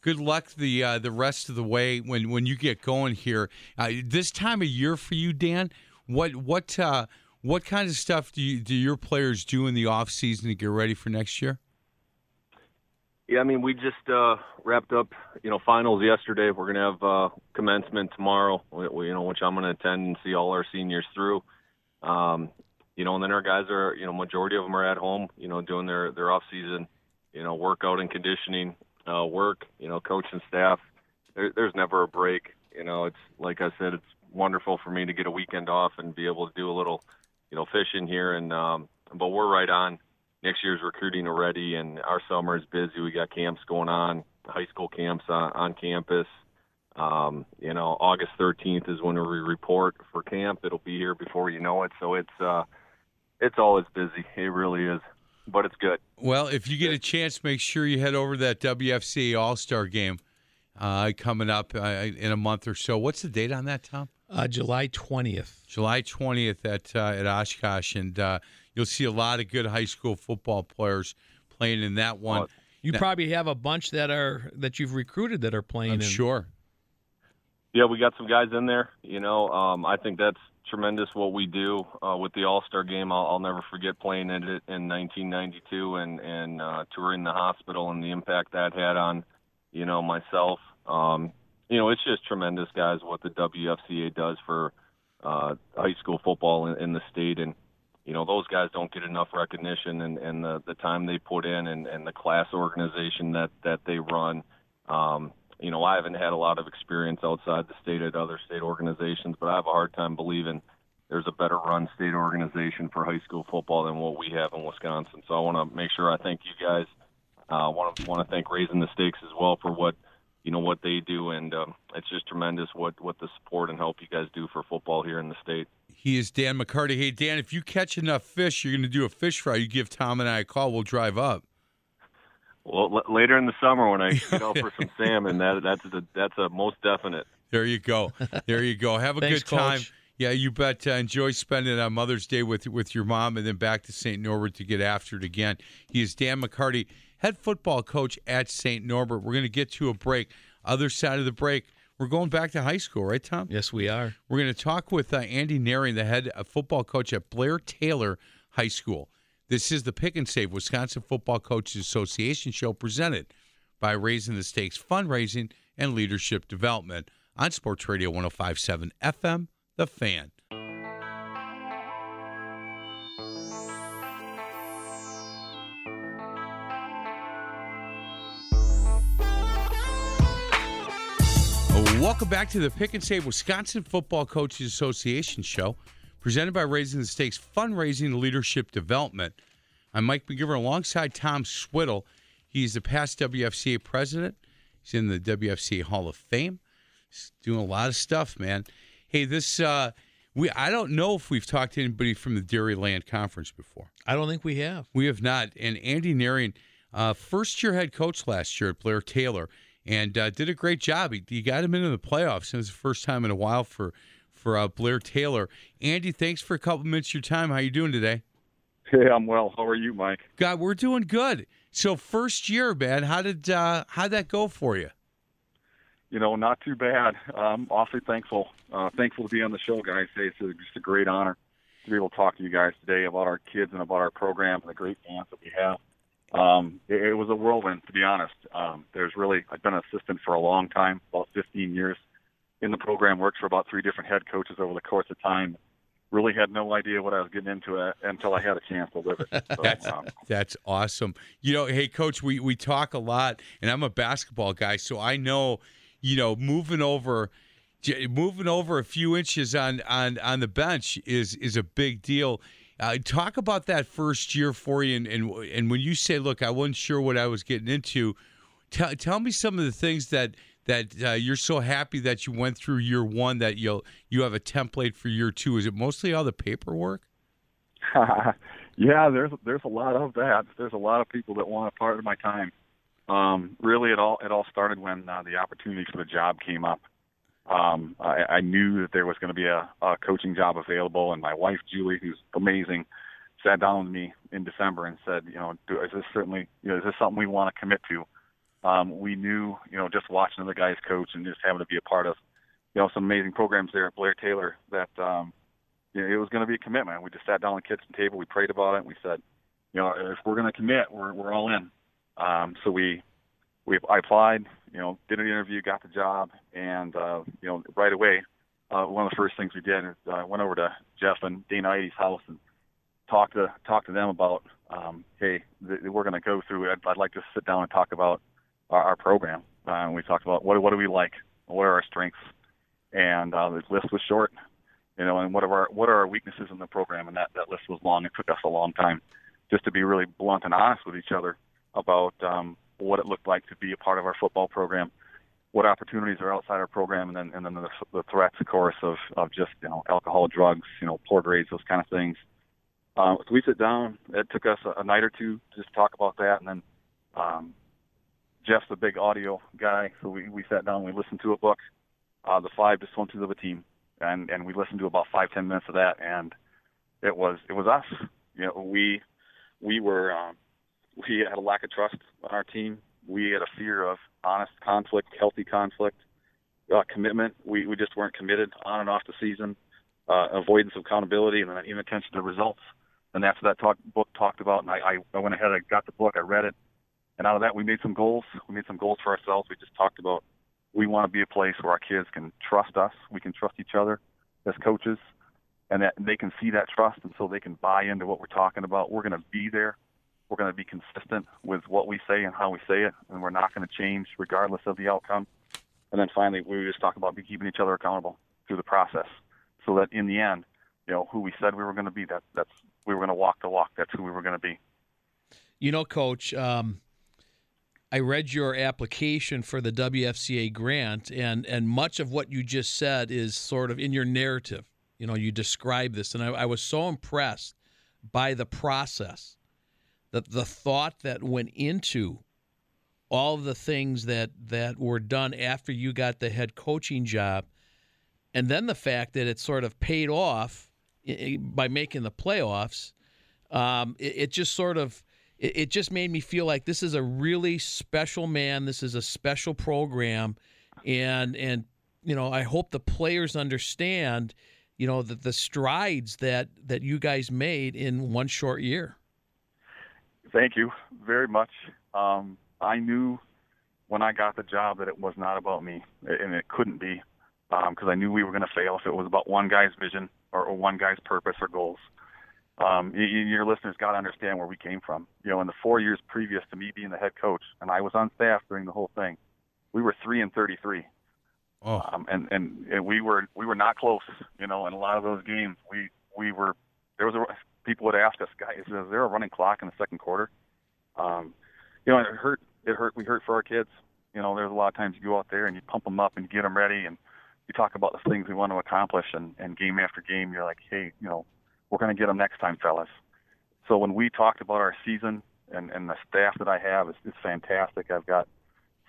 good luck the uh, the rest of the way when when you get going here. Uh, this time of year for you, Dan, what what uh, what kind of stuff do you do your players do in the off season to get ready for next year? Yeah, I mean, we just uh, wrapped up, you know, finals yesterday. We're gonna have uh, commencement tomorrow, we, you know, which I'm gonna attend and see all our seniors through. Um, you know, and then our guys are, you know, majority of them are at home, you know, doing their their off season, you know, workout and conditioning uh, work, you know, coach and staff. There, there's never a break. You know, it's like I said, it's wonderful for me to get a weekend off and be able to do a little, you know, fishing here. And um, but we're right on next year's recruiting already, and our summer is busy. We got camps going on, high school camps on, on campus. Um, you know, August 13th is when we report for camp. It'll be here before you know it. So it's uh, it's always busy. It really is but it's good. Well, if you get a chance, make sure you head over to that WFCA All Star game uh, coming up uh, in a month or so. What's the date on that, Tom? Uh, July twentieth. July twentieth at uh, at Oshkosh, and uh, you'll see a lot of good high school football players playing in that one. you now, probably have a bunch that are that you've recruited that are playing. I'm in. sure. Yeah, we got some guys in there. You know, um, I think that's tremendous what we do uh, with the All Star Game. I'll, I'll never forget playing in it in 1992 and and uh, touring the hospital and the impact that had on you know myself. Um, you know, it's just tremendous, guys, what the WFCA does for uh, high school football in, in the state, and you know those guys don't get enough recognition and, and the the time they put in and, and the class organization that that they run. Um, you know, I haven't had a lot of experience outside the state at other state organizations, but I have a hard time believing there's a better run state organization for high school football than what we have in Wisconsin. So I want to make sure I thank you guys. I uh, want to want to thank Raising the Stakes as well for what you know what they do, and um, it's just tremendous what what the support and help you guys do for football here in the state. He is Dan McCarty. Hey Dan, if you catch enough fish, you're going to do a fish fry. You give Tom and I a call. We'll drive up. Well, l- later in the summer when I get out for some salmon, that that's a, that's a most definite. There you go. There you go. Have a Thanks, good time. Coach. Yeah, you bet. Uh, enjoy spending on Mother's Day with with your mom, and then back to St. Norbert to get after it again. He is Dan McCarty, head football coach at St. Norbert. We're going to get to a break. Other side of the break, we're going back to high school, right, Tom? Yes, we are. We're going to talk with uh, Andy Naring, the head football coach at Blair Taylor High School. This is the Pick and Save Wisconsin Football Coaches Association show presented by Raising the Stakes Fundraising and Leadership Development on Sports Radio 1057 FM, The Fan. Welcome back to the Pick and Save Wisconsin Football Coaches Association show presented by Raising the Stakes Fundraising and Leadership Development. I'm Mike McGivern alongside Tom Swittle. He's the past WFCA president. He's in the WFCA Hall of Fame. He's doing a lot of stuff, man. Hey, this uh we I don't know if we've talked to anybody from the Dairyland Conference before. I don't think we have. We have not. And Andy Naring, uh, first year head coach last year at Blair Taylor, and uh, did a great job. He, he got him into the playoffs. It was the first time in a while for for uh, Blair Taylor. Andy, thanks for a couple minutes of your time. How you doing today? Hey, I'm well. How are you, Mike? God, we're doing good. So first year, man, how did uh, how that go for you? You know, not too bad. I'm awfully thankful. Uh, thankful to be on the show, guys. It's just a great honor to be able to talk to you guys today about our kids and about our program and the great fans that we have. Um, it, it was a whirlwind, to be honest. Um, there's really, I've been an assistant for a long time, about 15 years in the program, worked for about three different head coaches over the course of time. Really had no idea what I was getting into uh, until I had a chance to live it. So, that's, um, that's awesome. You know, hey, coach, we, we talk a lot, and I'm a basketball guy, so I know, you know, moving over – moving over a few inches on on on the bench is is a big deal. Uh, talk about that first year for you, and, and and when you say, "Look, I wasn't sure what I was getting into," tell tell me some of the things that that uh, you're so happy that you went through year one that you'll you have a template for year two. Is it mostly all the paperwork? yeah, there's there's a lot of that. There's a lot of people that want a part of my time. Um, really, it all it all started when uh, the opportunity for the job came up um, I, I knew that there was going to be a, a coaching job available, and my wife Julie, who's amazing, sat down with me in December and said, you know, do, is this certainly, you know, is this something we want to commit to? Um, we knew, you know, just watching the guys coach and just having to be a part of, you know, some amazing programs there at Blair Taylor that, um, you know, it was going to be a commitment. We just sat down on the kitchen table, we prayed about it, and we said, you know, if we're going to commit, we're we're all in. Um, so we we I applied, you know, did an interview, got the job, and uh, you know, right away, uh, one of the first things we did is I uh, went over to Jeff and Dana Ides' house and talked to talked to them about, um, hey, th- we're going to go through. I'd, I'd like to sit down and talk about our, our program. Uh, and we talked about what what do we like, what are our strengths, and uh, the list was short, you know, and what are our what are our weaknesses in the program, and that that list was long. It took us a long time just to be really blunt and honest with each other about um, what it looked like to be a part of our football program, what opportunities are outside our program, and then and then the, the threats, of course, of of just you know alcohol, drugs, you know poor grades, those kind of things. Uh, so we sit down. It took us a, a night or two to just talk about that, and then um, Jeff's a big audio guy, so we we sat down. We listened to a book, uh, the five dysfunctions of a team, and and we listened to about five ten minutes of that, and it was it was us. You know, we we were um, we had a lack of trust on our team. We had a fear of honest conflict, healthy conflict, uh, commitment. We we just weren't committed on and off the season. Uh, avoidance of accountability, and then attention to results. And that's what that talk, book talked about. And I, I, I went ahead, I got the book, I read it, and out of that we made some goals. We made some goals for ourselves. We just talked about we want to be a place where our kids can trust us. We can trust each other as coaches, and that they can see that trust, and so they can buy into what we're talking about. We're going to be there we're going to be consistent with what we say and how we say it, and we're not going to change regardless of the outcome. And then finally, we just talk about keeping each other accountable through the process, so that in the end, you know, who we said we were going to be, that that's we were going to walk the walk. That's who we were going to be. You know, Coach. Um, I read your application for the WFCA grant, and and much of what you just said is sort of in your narrative. You know, you describe this, and I, I was so impressed by the process the, the thought that went into all of the things that, that were done after you got the head coaching job, and then the fact that it sort of paid off by making the playoffs, um, it, it, just sort of it, it just made me feel like this is a really special man. This is a special program, and and you know I hope the players understand, you know, that the strides that that you guys made in one short year. Thank you very much. Um, I knew when I got the job that it was not about me, and it couldn't be, because um, I knew we were going to fail if it was about one guy's vision or, or one guy's purpose or goals. Um, you, your listeners got to understand where we came from. You know, in the four years previous to me being the head coach, and I was on staff during the whole thing, we were three and thirty-three. Oh. Um, and, and and we were we were not close. You know, in a lot of those games, we we were there was a people would ask us, guys, is there a running clock in the second quarter? Um, you know, it hurt. It hurt. We hurt for our kids. You know, there's a lot of times you go out there and you pump them up and get them ready, and you talk about the things we want to accomplish, and, and game after game, you're like, hey, you know, we're going to get them next time, fellas. So when we talked about our season and, and the staff that I have is, is fantastic. I've got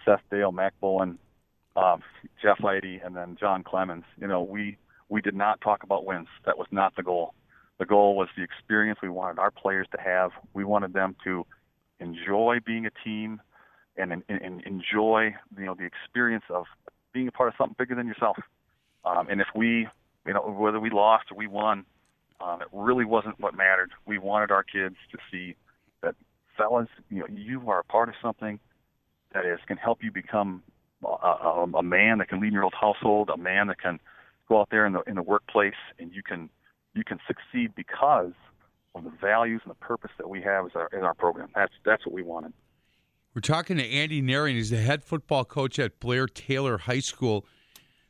Seth Dale, Mac Bowen, um, Jeff Lighty, and then John Clemens. You know, we we did not talk about wins. That was not the goal. The goal was the experience we wanted our players to have. We wanted them to enjoy being a team and, and, and enjoy you know the experience of being a part of something bigger than yourself. Um, and if we, you know, whether we lost or we won, um, it really wasn't what mattered. We wanted our kids to see that fellas, you know, you are a part of something that is can help you become a, a, a man that can lead your old household, a man that can go out there in the in the workplace and you can you can succeed because of the values and the purpose that we have our in our program. That's that's what we wanted. We're talking to Andy Naring. He's the head football coach at Blair Taylor High School.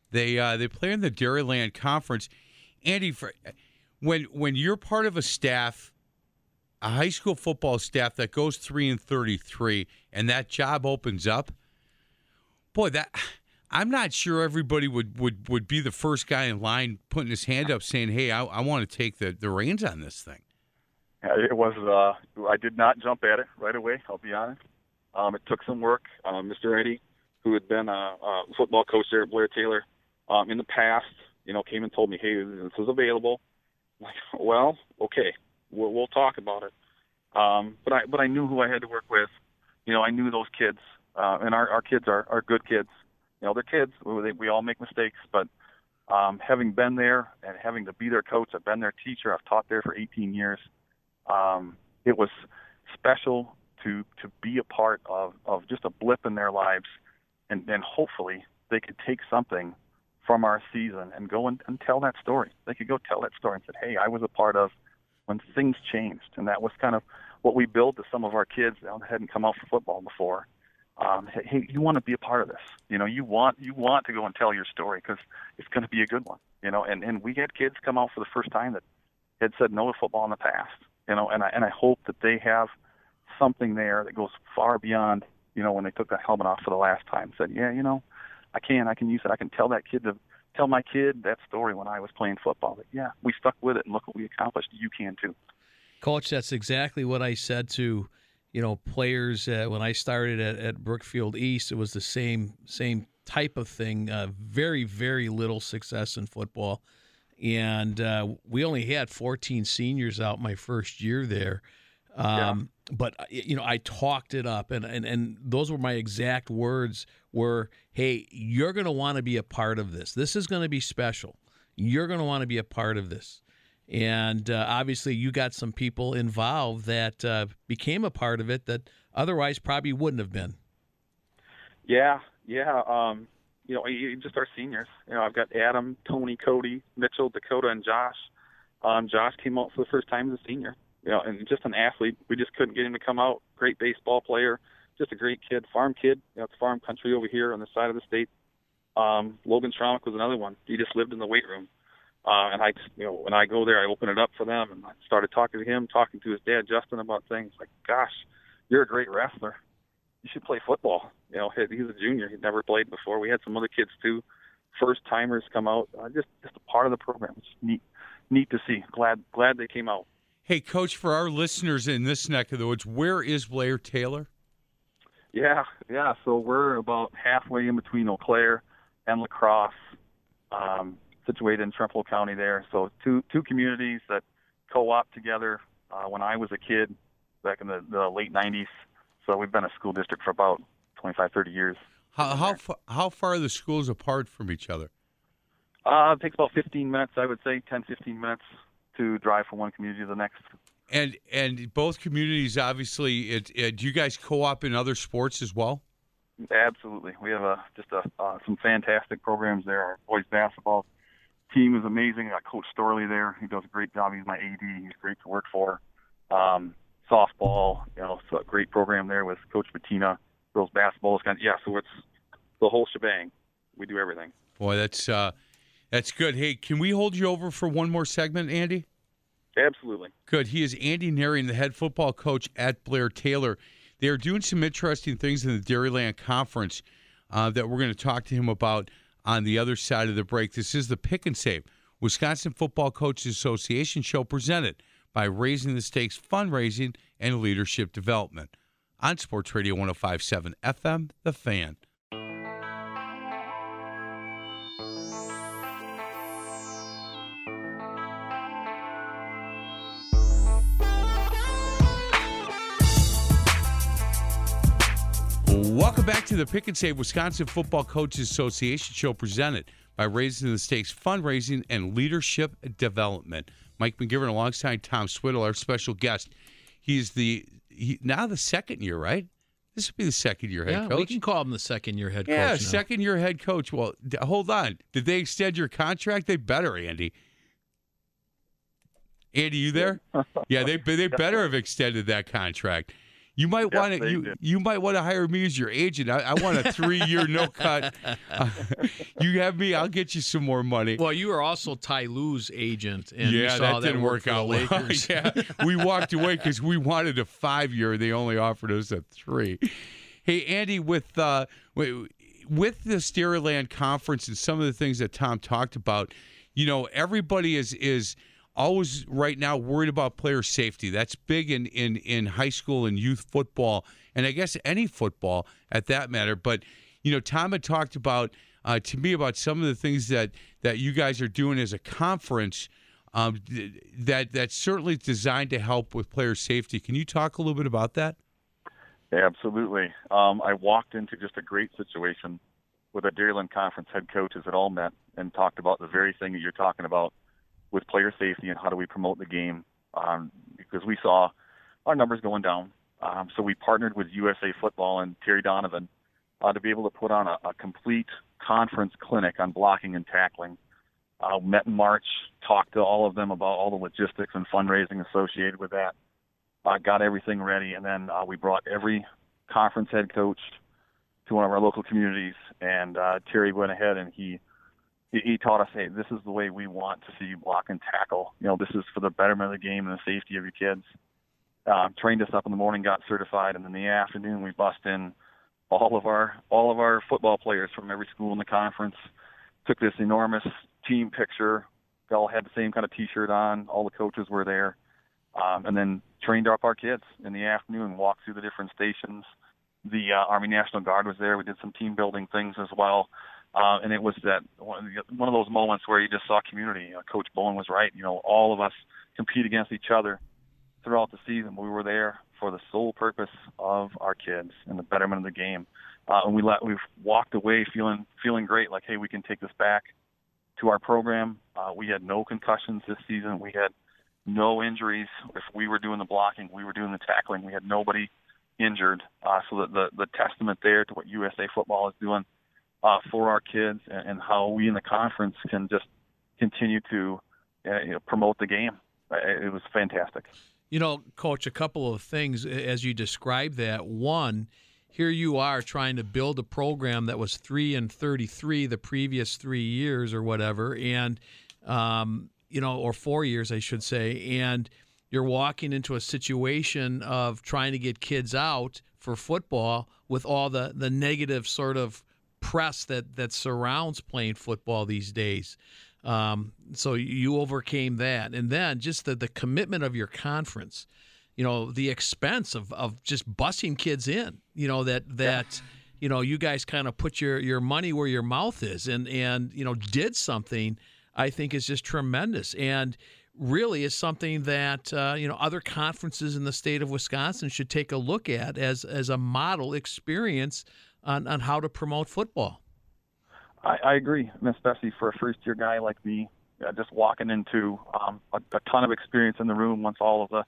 They uh, they play in the Dairyland Conference. Andy, for, when when you're part of a staff, a high school football staff that goes three and thirty three, and that job opens up, boy, that I'm not sure everybody would, would, would be the first guy in line putting his hand up saying, "Hey, I, I want to take the, the reins on this thing." It was. Uh, I did not jump at it right away. I'll be honest. Um, it took some work. Uh, Mr. Eddie, who had been a, a football coach there at Blair Taylor um, in the past, you know, came and told me, "Hey, this is available." I'm like, well, okay, we'll, we'll talk about it. Um, but I but I knew who I had to work with. You know, I knew those kids, uh, and our our kids are are good kids you know, they're kids. We, we all make mistakes, but um, having been there and having to be their coach, I've been their teacher. I've taught there for 18 years. Um, it was special to to be a part of of just a blip in their lives, and then hopefully they could take something from our season and go and, and tell that story. They could go tell that story and say, "Hey, I was a part of when things changed," and that was kind of what we built to some of our kids that hadn't come out for football before um, hey, you want to be a part of this. You know, you want you want to go and tell your story because it's going to be a good one. You know, and and we had kids come out for the first time that had said no to football in the past. You know, and I and I hope that they have something there that goes far beyond you know when they took that helmet off for the last time. Said, yeah, you know, I can I can use it. I can tell that kid to tell my kid that story when I was playing football. That yeah, we stuck with it and look what we accomplished. You can too. Coach, that's exactly what I said to you know, players. Uh, when I started at, at, Brookfield East, it was the same same type of thing. Uh, very very little success in football, and uh, we only had 14 seniors out my first year there. Um, yeah. But uh, you know, I talked it up, and and and those were my exact words. Were hey, you're going to want to be a part of this. This is going to be special. You're going to want to be a part of this. And uh, obviously, you got some people involved that uh, became a part of it that otherwise probably wouldn't have been. Yeah, yeah. Um, you know, just our seniors. You know, I've got Adam, Tony, Cody, Mitchell, Dakota, and Josh. Um, Josh came out for the first time as a senior. You know, and just an athlete. We just couldn't get him to come out. Great baseball player, just a great kid, farm kid. You know, it's farm country over here on the side of the state. Um, Logan Stromik was another one. He just lived in the weight room. Uh, and I, you know, when I go there, I open it up for them, and I started talking to him, talking to his dad, Justin, about things like, "Gosh, you're a great wrestler. You should play football." You know, he's a junior; he'd never played before. We had some other kids too, first timers come out. Uh, just, just a part of the program. It's neat, neat to see. Glad, glad they came out. Hey, coach, for our listeners in this neck of the woods, where is Blair Taylor? Yeah, yeah. So we're about halfway in between Eau Claire and La Crosse. Um, situated in Trempealeau County there. So two two communities that co-op together. Uh, when I was a kid, back in the, the late '90s, so we've been a school district for about 25, 30 years. How how far, how far are the schools apart from each other? Uh, it takes about 15 minutes, I would say, 10, 15 minutes to drive from one community to the next. And and both communities, obviously, it, it, do you guys co-op in other sports as well? Absolutely, we have a just a uh, some fantastic programs there. Our boys basketball team is amazing. I got Coach Storley there. He does a great job. He's my AD. He's great to work for. Um, softball, you know, it's a great program there with Coach Bettina. Girls basketball is kind of yeah. So it's the whole shebang. We do everything. Boy, that's uh, that's good. Hey, can we hold you over for one more segment, Andy? Absolutely. Good. He is Andy Naring, the head football coach at Blair Taylor. They are doing some interesting things in the Dairyland Conference uh, that we're going to talk to him about on the other side of the break. This is the Pick and Save Wisconsin Football Coaches Association show presented by Raising the Stakes Fundraising and Leadership Development on Sports Radio 1057 FM, The Fan. Welcome back to the Pick and Save Wisconsin Football Coaches Association show presented by Raising the Stakes Fundraising and Leadership Development. Mike McGivern alongside Tom Swiddle, our special guest. He's the he, now the second year, right? This would be the second year head yeah, coach. we can call him the second year head yeah, coach. now. second year head coach. Well, d- hold on. Did they extend your contract? They better, Andy. Andy, you there? yeah, they they better have extended that contract. You might Yes, want to you, did. you might want to hire me as your agent. I, I want a three year no cut. Uh, you have me. I'll get you some more money. Well, you were also Ty Lue's agent, and we yeah, saw that didn't work work out well. Lakers. yeah, we walked away because we wanted a five year. They only offered us a three. Hey, Andy, with uh, wi- with the Dairyland conference and some of the things that Tom talked about, you know, everybody is is always right now worried about player safety. That's big in in in high school and youth football, and I guess any football at that matter. But you know, Tom had talked about uh, to me about some of the things that that you guys are doing as a conference. Um, that that's certainly designed to help with player safety. Can you talk a little bit about that? Absolutely. Um, I walked into just a great situation with a Dairyland Conference head coaches that all met and talked about the very thing that you're talking about with player safety and how do we promote the game. Um, because we saw our numbers going down. Um, so we partnered with USA Football and Terry Donovan uh, to be able to put on a, a complete conference clinic on blocking and tackling. Uh, met in March, talked to all of them about all the logistics and fundraising associated with that uh, got everything ready, and then uh, we brought every conference head coach to one of our local communities, and uh, Terry went ahead and he, he taught us, hey, this is the way we want to see you block and tackle. You know, this is for the betterment of the game and the safety of your kids. Uh, trained us up in the morning, got certified, and in the afternoon we bust in all of our all of our football players from every school in the conference. Took this enormous team picture. They all had the same kind of T-shirt on. All the coaches were there um, and then trained up our kids in the afternoon, walked through the different stations. The uh, Army National Guard was there. We did some team building things as well. Uh, and it was that one of, the, those moments where you just saw community. Uh, Coach Bowen was right. You know, all of us compete against each other throughout the season. We were there for the sole purpose of our kids and the betterment of the game. Uh, and we let we've walked away feeling feeling great. Like, hey, we can take this back to our program. Uh, we had no concussions this season. We had no injuries. If we were doing the blocking, we were doing the tackling. We had nobody injured. Uh, so that the the testament there to what USA Football is doing uh, for our kids and, and how we in the conference can just continue to uh, you know, promote the game. Uh, It was fantastic. You know, Coach, a couple of things as you describe that. One, here you are trying to build a program that was three and thirty-three the previous three years or whatever, and um, you know, or four years, I should say, and you're walking into a situation of trying to get kids out for football with all the the negative sort of press that that surrounds playing football these days. Um, so you overcame that, and then just the the commitment of your conference. You know, the expense of of just busing kids in. You know that that. You know, you guys kind of put your, your money where your mouth is, and and you know did something. I think is just tremendous, and really is something that uh, you know other conferences in the state of Wisconsin should take a look at as as a model experience on, on how to promote football. I, I agree, and especially for a first year guy like me, uh, just walking into um, a, a ton of experience in the room once all of the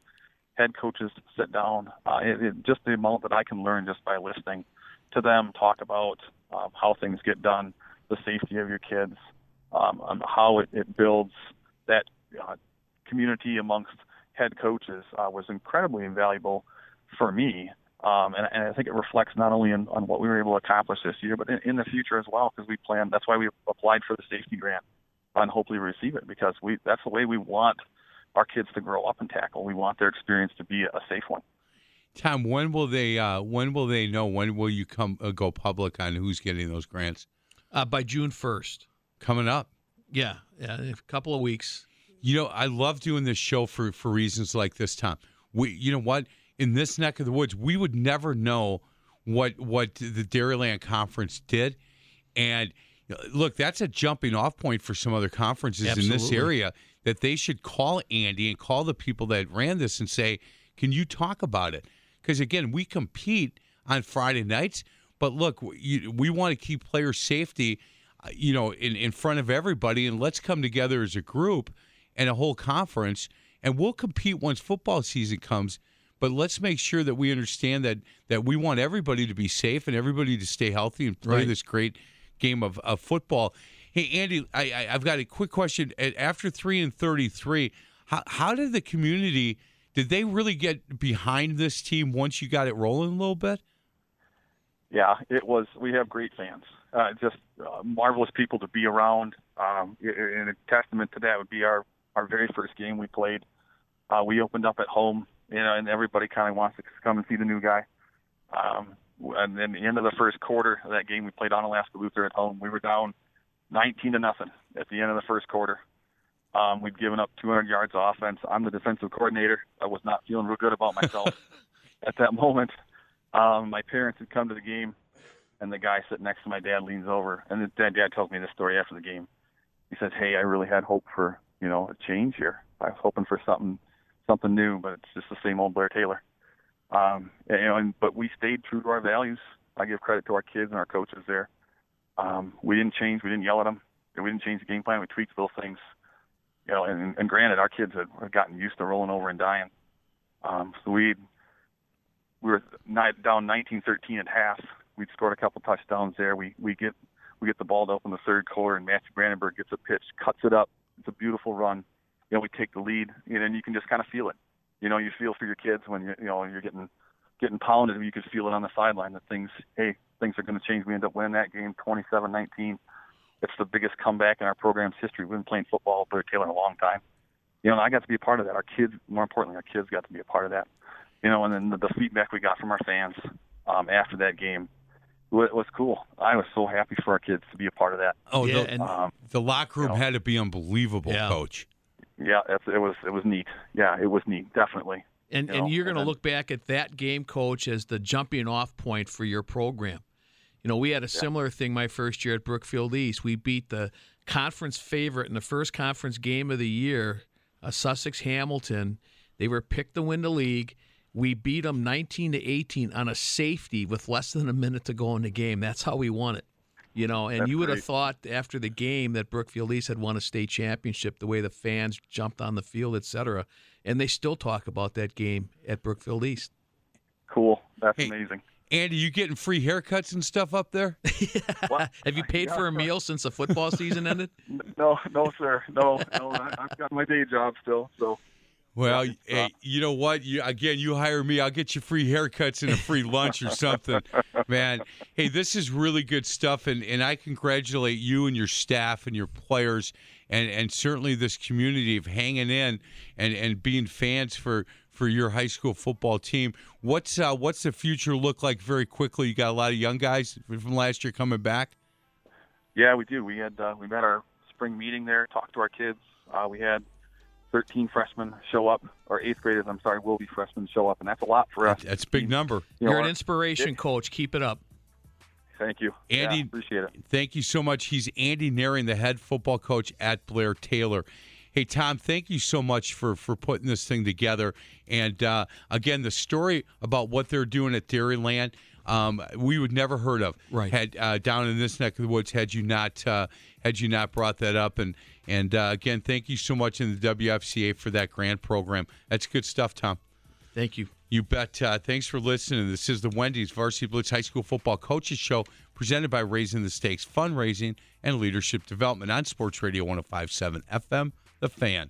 head coaches sit down. Uh, it, it, just the amount that I can learn just by listening to them talk about um, how things get done, the safety of your kids, um, um, how it, it builds that uh, community amongst head coaches uh, was incredibly invaluable for me. Um, and, and I think it reflects not only in, on what we were able to accomplish this year, but in, in the future as well, because we plan. That's why we applied for the safety grant and hopefully receive it, because we that's the way we want our kids to grow up and tackle. We want their experience to be a safe one. Tom, when will they? Uh, when will they know? When will you come uh, go public on who's getting those grants? Uh, by June first. Coming up. Yeah, yeah, in a couple of weeks. You know, I love doing this show for for reasons like this, Tom. We, you know what? In this neck of the woods, we would never know what what the Dairyland Conference did, and look, that's a jumping off point for some other conferences in this area that they should call Andy and call the people that ran this and say, "Can you talk about it?" Because again, we compete on Friday nights. But look, we, we want to keep player safety, uh, you know, in, in front of everybody, and let's come together as a group and a whole conference, and we'll compete once football season comes. But let's make sure that we understand that that we want everybody to be safe and everybody to stay healthy and play Right. this great game of, of football. Hey, Andy, I, I, I've got a quick question. After three and thirty-three, how how did the community? Did they really get behind this team once you got it rolling a little bit? Yeah, it was. We have great fans. Uh, just uh, marvelous people to be around. Um, i- i- and a testament to that would be our our very first game we played. Uh, we opened up at home, you know, and everybody kind of wants to come and see the new guy. Um, and then the end of the first quarter of that game, we played Onalaska Luther at home. We were down 19 to nothing at the end of the first quarter. Um, we'd given up 200 yards of offense. I'm the defensive coordinator. I was not feeling real good about myself at that moment. Um, my parents had come to the game, and the guy sitting next to my dad leans over, and the dad, dad tells me this story after the game. He says, "Hey, I really had hope for you know a change here. I was hoping for something something new, but it's just the same old Blair Taylor." Um, and, and, but we stayed true to our values. I give credit to our kids and our coaches there. Um, we didn't change. We didn't yell at them. We didn't change the game plan. We tweaked little things. You know, and, and granted, our kids had, had gotten used to rolling over and dying. Um, so we we were down 19-13 at half. We'd scored a couple touchdowns there. We we get we get the ball to open the third quarter, and Matthew Brandenburg gets a pitch, cuts it up. It's a beautiful run. You know, we take the lead, you know, and you can just kind of feel it. You know, you feel for your kids when you you know you're getting getting pounded. You can feel it on the sideline that things, hey, things are going to change. We end up winning that game 27-19. It's the biggest comeback in our program's history. We've been playing football, Blair Taylor, in a long time. You know, and I got to be a part of that. Our kids, more importantly, our kids got to be a part of that. You know, and then the, the feedback we got from our fans um, after that game wa- was cool. I was so happy for our kids to be a part of that. Oh, Yeah, the, and- Um, the locker room you know. had to be unbelievable, Yeah. Coach. Yeah, it was it was neat. Yeah, it was neat, definitely. And You and know, you're going to look back at that game, coach, as the jumping off point for your program. You know, we had a similar thing my first year at Brookfield East. We beat the conference favorite in the first conference game of the year, uh, Sussex Hamilton. They were picked to win the league. We beat them 19 to 18 on a safety with less than a minute to go in the game. That's how we won it. You know, and That's you would have thought after the game that Brookfield East had won a state championship, the way the fans jumped on the field, et cetera. And they still talk about that game at Brookfield East. Cool. That's Hey. amazing. Andy, you getting free haircuts and stuff up there? What? Have you paid for a meal since the football season ended? No, no, sir. No, no. I, I've got my day job still, so Well, hey, you know what? You again, you hire me, I'll get you free haircuts and a free lunch or something, man. Hey, this is really good stuff, and and I congratulate you and your staff and your players, and and certainly this community of hanging in and and being fans for for your high school football team. What's uh, what's the future look like? Very quickly, you got a lot of young guys from last year coming back. Yeah, we do. We had uh, we had our spring meeting there, talked to our kids. Uh, we had 13 freshmen show up, or eighth graders. I'm sorry, will be freshmen show up, and that's a lot for us. That's a big number. You know, You're an our- inspiration, coach. Keep it up. Thank you, Andy- Yeah, appreciate it. Thank you so much. He's Andy Naring, the head football coach at Blair Taylor. Hey Tom, thank you so much for for putting this thing together. And uh, again, the story about what they're doing at Dairyland, um, we would never heard of. Right. Had uh, down in this neck of the woods, had you not uh, had you not brought that up. And and uh, again, thank you so much in the WFCA for that grant program. That's good stuff, Tom. Thank you. You bet. Uh, thanks for listening. This is the Wendy's Varsity Blitz High School Football Coaches Show presented by Raising the Stakes Fundraising and Leadership Development on Sports Radio 1057 FM, The Fan.